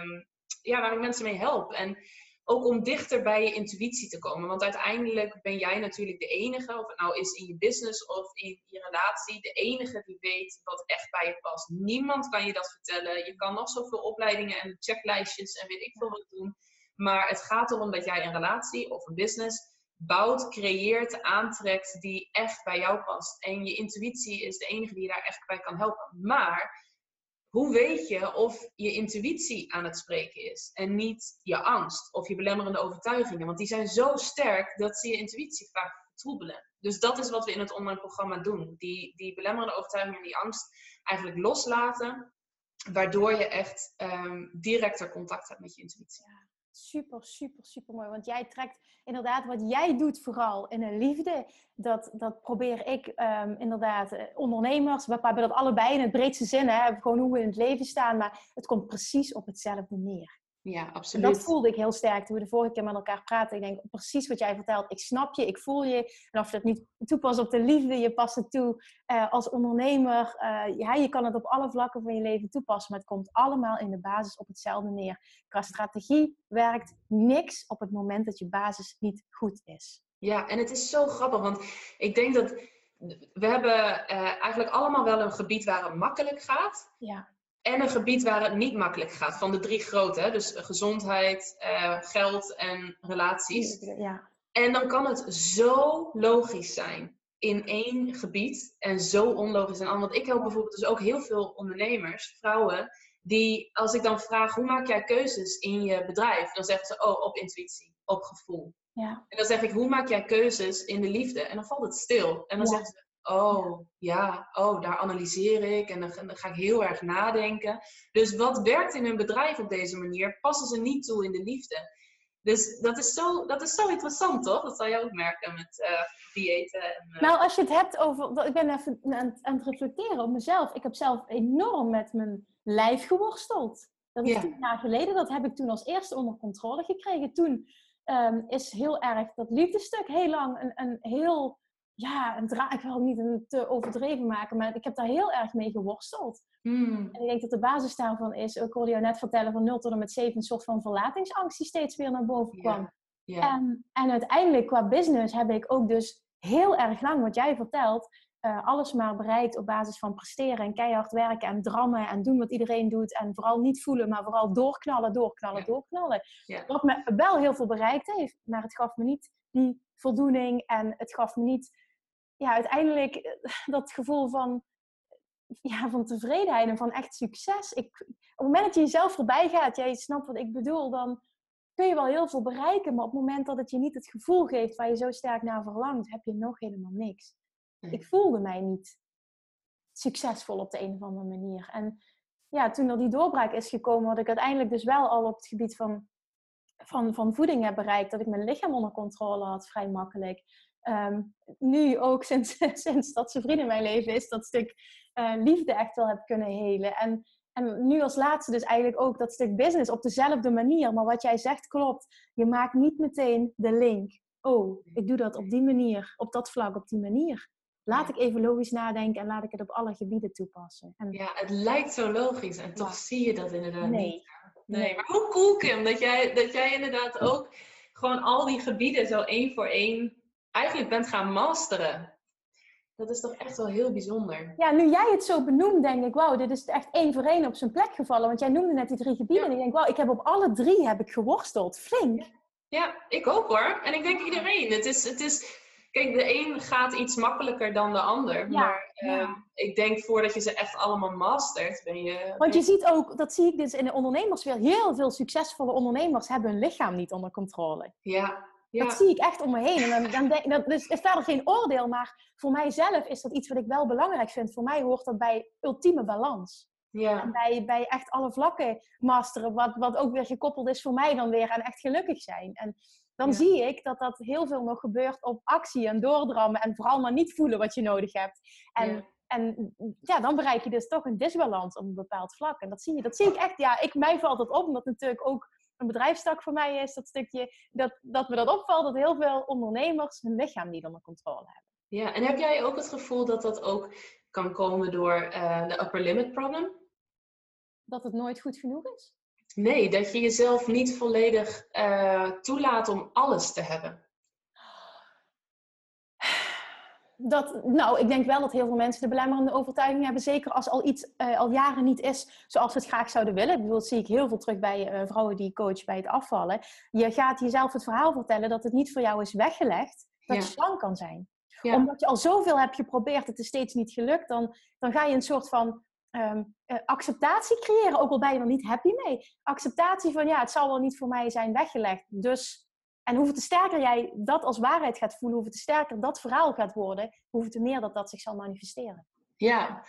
um, ja, waar ik mensen mee help. En ook om dichter bij je intuïtie te komen. Want uiteindelijk ben jij natuurlijk de enige, of het nou is in je business of in je relatie, de enige die weet wat echt bij je past. Niemand kan je dat vertellen. Je kan nog zoveel opleidingen en checklijstjes en weet ik veel wat doen. Maar het gaat erom dat jij een relatie of een business bouwt, creëert, aantrekt die echt bij jou past. En je intuïtie is de enige die je daar echt bij kan helpen. Maar hoe weet je of je intuïtie aan het spreken is en niet je angst of je belemmerende overtuigingen? Want die zijn zo sterk dat ze je intuïtie vaak vertroebelen. Dus dat is wat we in het online programma doen. Die, die belemmerende overtuigingen en die angst eigenlijk loslaten, waardoor je echt um, directer contact hebt met je intuïtie. Super, super, super mooi. Want jij trekt inderdaad wat jij doet vooral in een liefde. Dat, dat probeer ik um, inderdaad eh, ondernemers, we hebben dat allebei in het breedste zin, hè, gewoon hoe we in het leven staan, maar het komt precies op hetzelfde neer. Ja, absoluut. En dat voelde ik heel sterk toen we de vorige keer met elkaar praten. Ik denk precies wat jij vertelt. Ik snap je, ik voel je. En of je dat niet toepast op de liefde, je past het toe uh, als ondernemer. Uh, ja, je kan het op alle vlakken van je leven toepassen. Maar het komt allemaal in de basis op hetzelfde neer. Qua strategie werkt niks op het moment dat je basis niet goed is. Ja, en het is zo grappig, want ik denk dat we hebben uh, eigenlijk allemaal wel een gebied waar het makkelijk gaat. Ja. En een gebied waar het niet makkelijk gaat. Van de drie grote. Dus gezondheid, uh, geld en relaties. Ja. En dan kan het zo logisch zijn in één gebied. En zo onlogisch in ander. Want ik help bijvoorbeeld dus ook heel veel ondernemers, vrouwen. Die als ik dan vraag, hoe maak jij keuzes in je bedrijf? Dan zeggen ze, oh, op intuïtie, op gevoel. Ja. En dan zeg ik, hoe maak jij keuzes in de liefde? En dan valt het stil. En dan Ja. zeggen ze, oh, ja, oh, daar analyseer ik. En dan, ga- dan ga ik heel erg nadenken. Dus wat werkt in hun bedrijf op deze manier, passen ze niet toe in de liefde. Dus dat is zo, dat is zo interessant, toch? Dat zal je ook merken met eh diëten. En, eh, Nou, als je het hebt over. Ik ben even aan, het- aan het reflecteren op mezelf. Ik heb zelf enorm met mijn lijf geworsteld. Dat is Ja. tien jaar geleden. Dat heb ik toen als eerste onder controle gekregen. Toen ehm, is heel erg dat liefdestuk heel lang een, een heel. Ja, een ik wil het niet te overdreven maken, maar ik heb daar heel erg mee geworsteld. hmm, En ik denk dat de basis daarvan is, ik hoorde jou net vertellen van 0 tot en met 7, een soort van verlatingsangst die steeds weer naar boven kwam. En, en uiteindelijk qua business heb ik ook dus heel erg lang, wat jij vertelt, eh, alles maar bereikt op basis van presteren en keihard werken en drammen en doen wat iedereen doet. En vooral niet voelen, maar vooral doorknallen, doorknallen, Ja. doorknallen. Ja. Wat me wel heel veel bereikt heeft, maar het gaf me niet die voldoening en het gaf me niet, ja, uiteindelijk eh, dat gevoel van, ja, van tevredenheid en van echt succes. Ik, op het moment dat je jezelf voorbij gaat, jij snapt wat ik bedoel, dan kun je wel heel veel bereiken. Maar op het moment dat het je niet het gevoel geeft waar je zo sterk naar verlangt, heb je nog helemaal niks. Nee. Ik voelde mij niet succesvol op de een of andere manier. En ja, toen er die doorbraak is gekomen, wat ik uiteindelijk dus wel al op het gebied van, van, van voeding heb bereikt, dat ik mijn lichaam onder controle had, vrij makkelijk. Ehm, nu ook sinds, (laughs) sinds dat zijn vriend in mijn leven is, dat stuk eh, liefde echt wel heb kunnen helen. En, en nu als laatste dus eigenlijk ook dat stuk business op dezelfde manier. Maar wat jij zegt klopt. Je maakt niet meteen de link. Oh, ik doe dat op die manier, op dat vlak, op die manier. Laat Ja. ik even logisch nadenken en laat ik het op alle gebieden toepassen. En ja, het lijkt zo logisch en toch Ja. zie je dat inderdaad nee, niet. Nee, Nee. maar hoe cool Kim, dat jij, dat jij inderdaad ook gewoon al die gebieden zo één voor één eigenlijk bent gaan masteren. Dat is toch echt wel heel bijzonder. Ja, nu jij het zo benoemt, denk ik, wauw, dit is echt één voor één op zijn plek gevallen. Want jij noemde net die drie gebieden. Ja. En ik denk, wauw, ik heb op alle drie heb ik geworsteld. Flink. Ja, ik ook hoor. En ik denk iedereen. Het is, het is, kijk, de een gaat iets makkelijker dan de ander. Ja, maar ja. ehm, ik denk voordat je ze echt allemaal mastert, ben je... Want je ziet ook, dat zie ik dus in de ondernemerswereld, heel veel succesvolle ondernemers hebben hun lichaam niet onder controle. Ja, ja. Dat zie ik echt om me heen. En dan, dan denk, dat dus is verder geen oordeel, maar voor mijzelf is dat iets wat ik wel belangrijk vind. Voor mij hoort dat bij ultieme balans. En ja. bij, bij echt alle vlakken masteren, wat, wat ook weer gekoppeld is voor mij dan weer aan echt gelukkig zijn. En dan Ja. zie ik dat dat heel veel nog gebeurt op actie en doordrammen en vooral maar niet voelen wat je nodig hebt. En Ja. En ja, dan bereik je dus toch een disbalans op een bepaald vlak. En dat zie je. Dat zie ik echt. Ja, ik, mij valt dat op, omdat natuurlijk ook een bedrijfstak voor mij is. Dat stukje, dat, dat me dat opvalt, dat heel veel ondernemers hun lichaam niet onder controle hebben. ja, en heb jij ook het gevoel dat dat ook kan komen door eh, de upper limit problem? Dat het nooit goed genoeg is. Nee, dat je jezelf niet volledig eh, toelaat om alles te hebben. Dat, nou, ik denk wel dat heel veel mensen de belemmerende overtuiging hebben. Zeker als al iets uh, al jaren niet is zoals ze het graag zouden willen. Ik bedoel, dat zie ik heel veel terug bij uh, vrouwen die coach bij het afvallen. Je gaat jezelf het verhaal vertellen dat het niet voor jou is weggelegd dat je slank kan zijn. Omdat je al zoveel hebt geprobeerd, het is steeds niet gelukt. Dan, dan ga je een soort van um, acceptatie creëren, ook al ben je er niet happy mee. Acceptatie van, ja, het zal wel niet voor mij zijn weggelegd. Dus en hoeveel te sterker jij dat als waarheid gaat voelen, hoeveel te sterker dat verhaal gaat worden, hoeveel te meer dat dat zich zal manifesteren. Ja,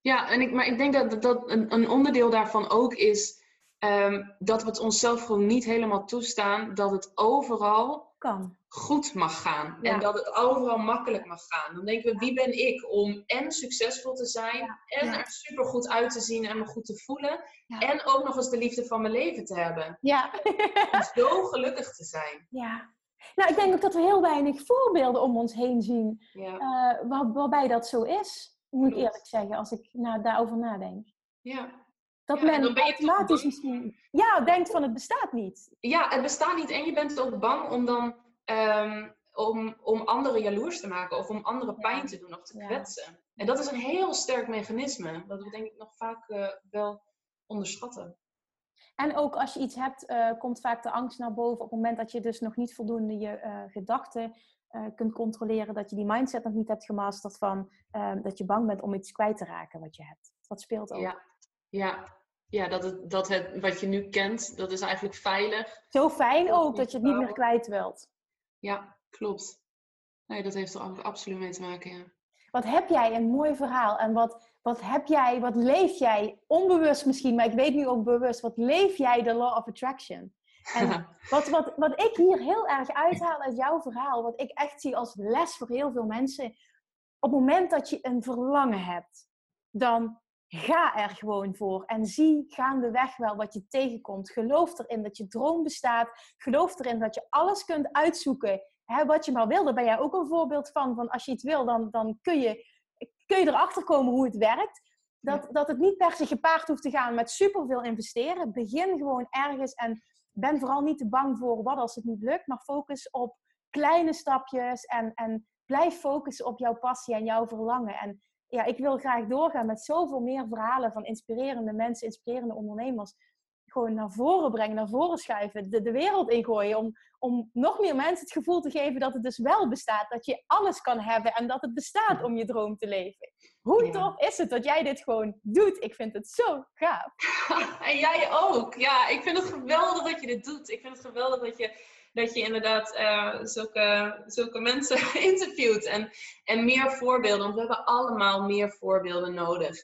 ja en ik, maar ik denk dat, dat een, een onderdeel daarvan ook is ehm, dat we het onszelf gewoon niet helemaal toestaan dat het overal kan goed mag gaan. En dat het overal makkelijk mag gaan. Dan denken we, wie ben ik om en succesvol te zijn, en er super goed uit te zien en me goed te voelen. En ook nog eens de liefde van mijn leven te hebben. Ja. (laughs) om zo gelukkig te zijn. Ja. Nou, ik denk ook dat we heel weinig voorbeelden om ons heen zien. Uh, waar, waarbij dat zo is. Moet ik eerlijk zeggen, als ik nou, daarover nadenk. Ja. Dat men automatisch misschien ja, denkt van het bestaat niet. Ja, het bestaat niet. En je bent ook bang om dan Ehm, om, om anderen jaloers te maken of om anderen pijn te doen of te kwetsen. En dat is een heel sterk mechanisme, dat we denk ik nog vaak uh, wel onderschatten. En ook als je iets hebt, uh, komt vaak de angst naar boven op het moment dat je dus nog niet voldoende je uh, gedachten kunt controleren, dat je die mindset nog niet hebt gemasterd van ehm, dat je bang bent om iets kwijt te raken wat je hebt. Dat speelt ook. Ja, ja. Ja dat, het, dat het wat je nu kent, dat is eigenlijk veilig. Zo fijn ook dat je het niet meer kwijt wilt. Ja, klopt. Nee, dat heeft er absoluut mee te maken, ja. Wat heb jij een mooi verhaal en wat, wat heb jij, wat leef jij, onbewust misschien, maar ik weet nu ook bewust, wat leef jij de law of attraction? En (laughs) wat, wat, wat ik hier heel erg uithaal uit jouw verhaal, wat ik echt zie als les voor heel veel mensen, op het moment dat je een verlangen hebt, dan ga er gewoon voor en zie gaandeweg wel wat je tegenkomt. Geloof erin dat je droom bestaat. Geloof erin dat je alles kunt uitzoeken hè, wat je maar wil. Daar ben jij ook een voorbeeld van. Van als je iets wil, dan, dan kun, je, kun je erachter komen hoe het werkt. Dat, dat het niet per se gepaard hoeft te gaan met superveel investeren. Begin gewoon ergens en ben vooral niet te bang voor wat als het niet lukt. Maar focus op kleine stapjes en, en blijf focussen op jouw passie en jouw verlangen. En ja, ik wil graag doorgaan met zoveel meer verhalen van inspirerende mensen, inspirerende ondernemers. Gewoon naar voren brengen, naar voren schuiven, de, de wereld ingooien. Om, om nog meer mensen het gevoel te geven dat het dus wel bestaat. Dat je alles kan hebben en dat het bestaat om je droom te leven. Hoe tof is het dat jij dit gewoon doet? Ik vind het zo gaaf. (laughs) En jij ook. Ja, ik vind het geweldig dat je dit doet. Ik vind het geweldig dat je dat je inderdaad uh, zulke, zulke mensen (laughs) interviewt. En, en meer voorbeelden, want we hebben allemaal meer voorbeelden nodig.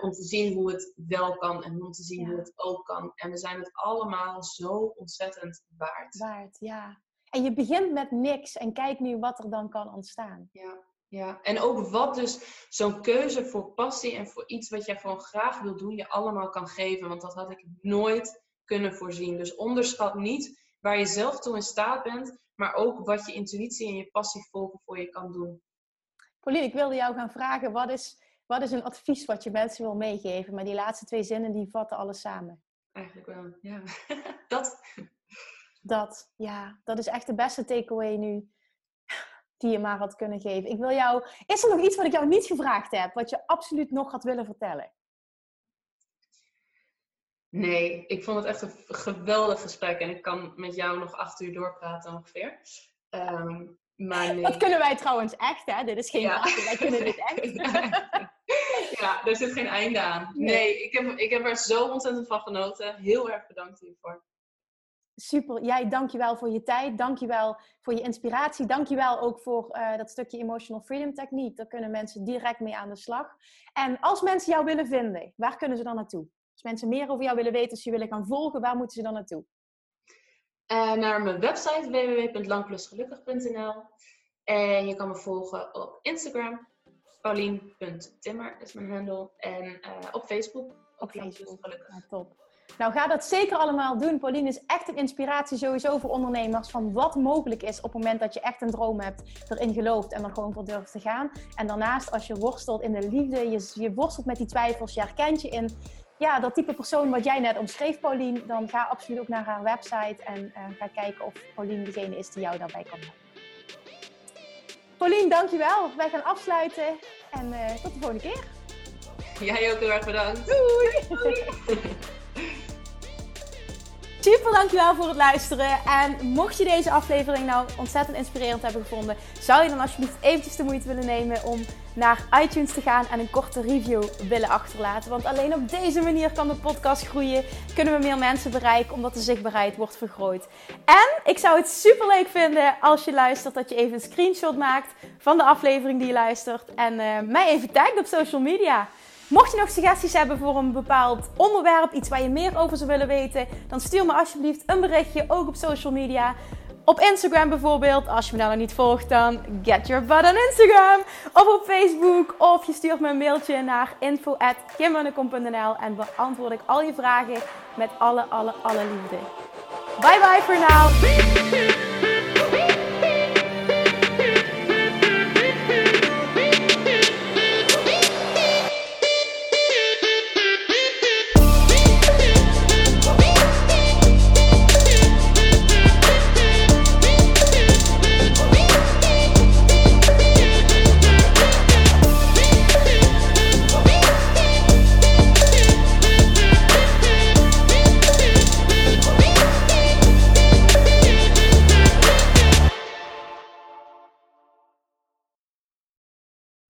Om te zien hoe het wel kan en om te zien hoe het ook kan. En we zijn het allemaal zo ontzettend waard. Waard, ja. En je begint met niks en kijk nu wat er dan kan ontstaan. Ja. Ja, en ook wat dus zo'n keuze voor passie en voor iets wat jij gewoon graag wil doen, je allemaal kan geven. Want dat had ik nooit kunnen voorzien. Dus onderschat niet waar je zelf toe in staat bent, maar ook wat je intuïtie en je passie volgen voor je kan doen. Pauline, ik wilde jou gaan vragen, wat is, wat is een advies wat je mensen wil meegeven? Maar die laatste twee zinnen, die vatten alles samen. Eigenlijk wel, ja. (laughs) dat. Dat, ja. Dat is echt de beste takeaway nu die je maar had kunnen geven. Ik wil jou... Is er nog iets wat ik jou niet gevraagd heb, wat je absoluut nog had willen vertellen? Nee, ik vond het echt een geweldig gesprek en ik kan met jou nog acht uur doorpraten ongeveer. Um, maar (laughs) nee. Dat kunnen wij trouwens echt, hè? Dit is geen ja. wij kunnen dit echt. (laughs) ja, er zit geen einde aan. Nee, ik, heb, ik heb er zo ontzettend van genoten. Heel erg bedankt hiervoor. Super. Jij, dankjewel voor je tijd. Dankjewel voor je inspiratie. Dankjewel ook voor uh, dat stukje Emotional Freedom Techniek. Daar kunnen mensen direct mee aan de slag. En als mensen jou willen vinden, waar kunnen ze dan naartoe? Als mensen meer over jou willen weten, als je willen gaan volgen, waar moeten ze dan naartoe? Uh, naar mijn website www.langplusgelukkig.nl En je kan me volgen op Instagram. Paulien.timmer is mijn handle. En uh, op Facebook. Op Facebook. Gelukkig. Ja, top. Nou, ga dat zeker allemaal doen. Pauline is echt een inspiratie sowieso voor ondernemers van wat mogelijk is op het moment dat je echt een droom hebt, erin gelooft en er gewoon voor durft te gaan. En daarnaast, als je worstelt in de liefde, je, je worstelt met die twijfels, je herkent je in ja, dat type persoon wat jij net omschreef, Paulien, dan ga absoluut ook naar haar website en uh, ga kijken of Paulien degene is die jou daarbij kan helpen. Paulien, dankjewel. Wij gaan afsluiten en uh, tot de volgende keer. Jij ook heel erg bedankt. Doei! (laughs) Super dankjewel voor het luisteren. En mocht je deze aflevering nou ontzettend inspirerend hebben gevonden, zou je dan alsjeblieft eventjes de moeite willen nemen om naar iTunes te gaan en een korte review willen achterlaten. Want alleen op deze manier kan de podcast groeien, kunnen we meer mensen bereiken, omdat de zichtbaarheid wordt vergroot. En ik zou het super leuk vinden als je luistert, dat je even een screenshot maakt van de aflevering die je luistert en uh, mij even tagt op social media. Mocht je nog suggesties hebben voor een bepaald onderwerp, iets waar je meer over zou willen weten, dan stuur me alsjeblieft een berichtje, ook op social media. Op Instagram bijvoorbeeld, als je me daar nog niet volgt, dan get your butt on Instagram. Of op Facebook, of je stuurt me een mailtje naar info.kimmunnekom.nl en beantwoord ik al je vragen met alle, alle, alle liefde. Bye bye voor now.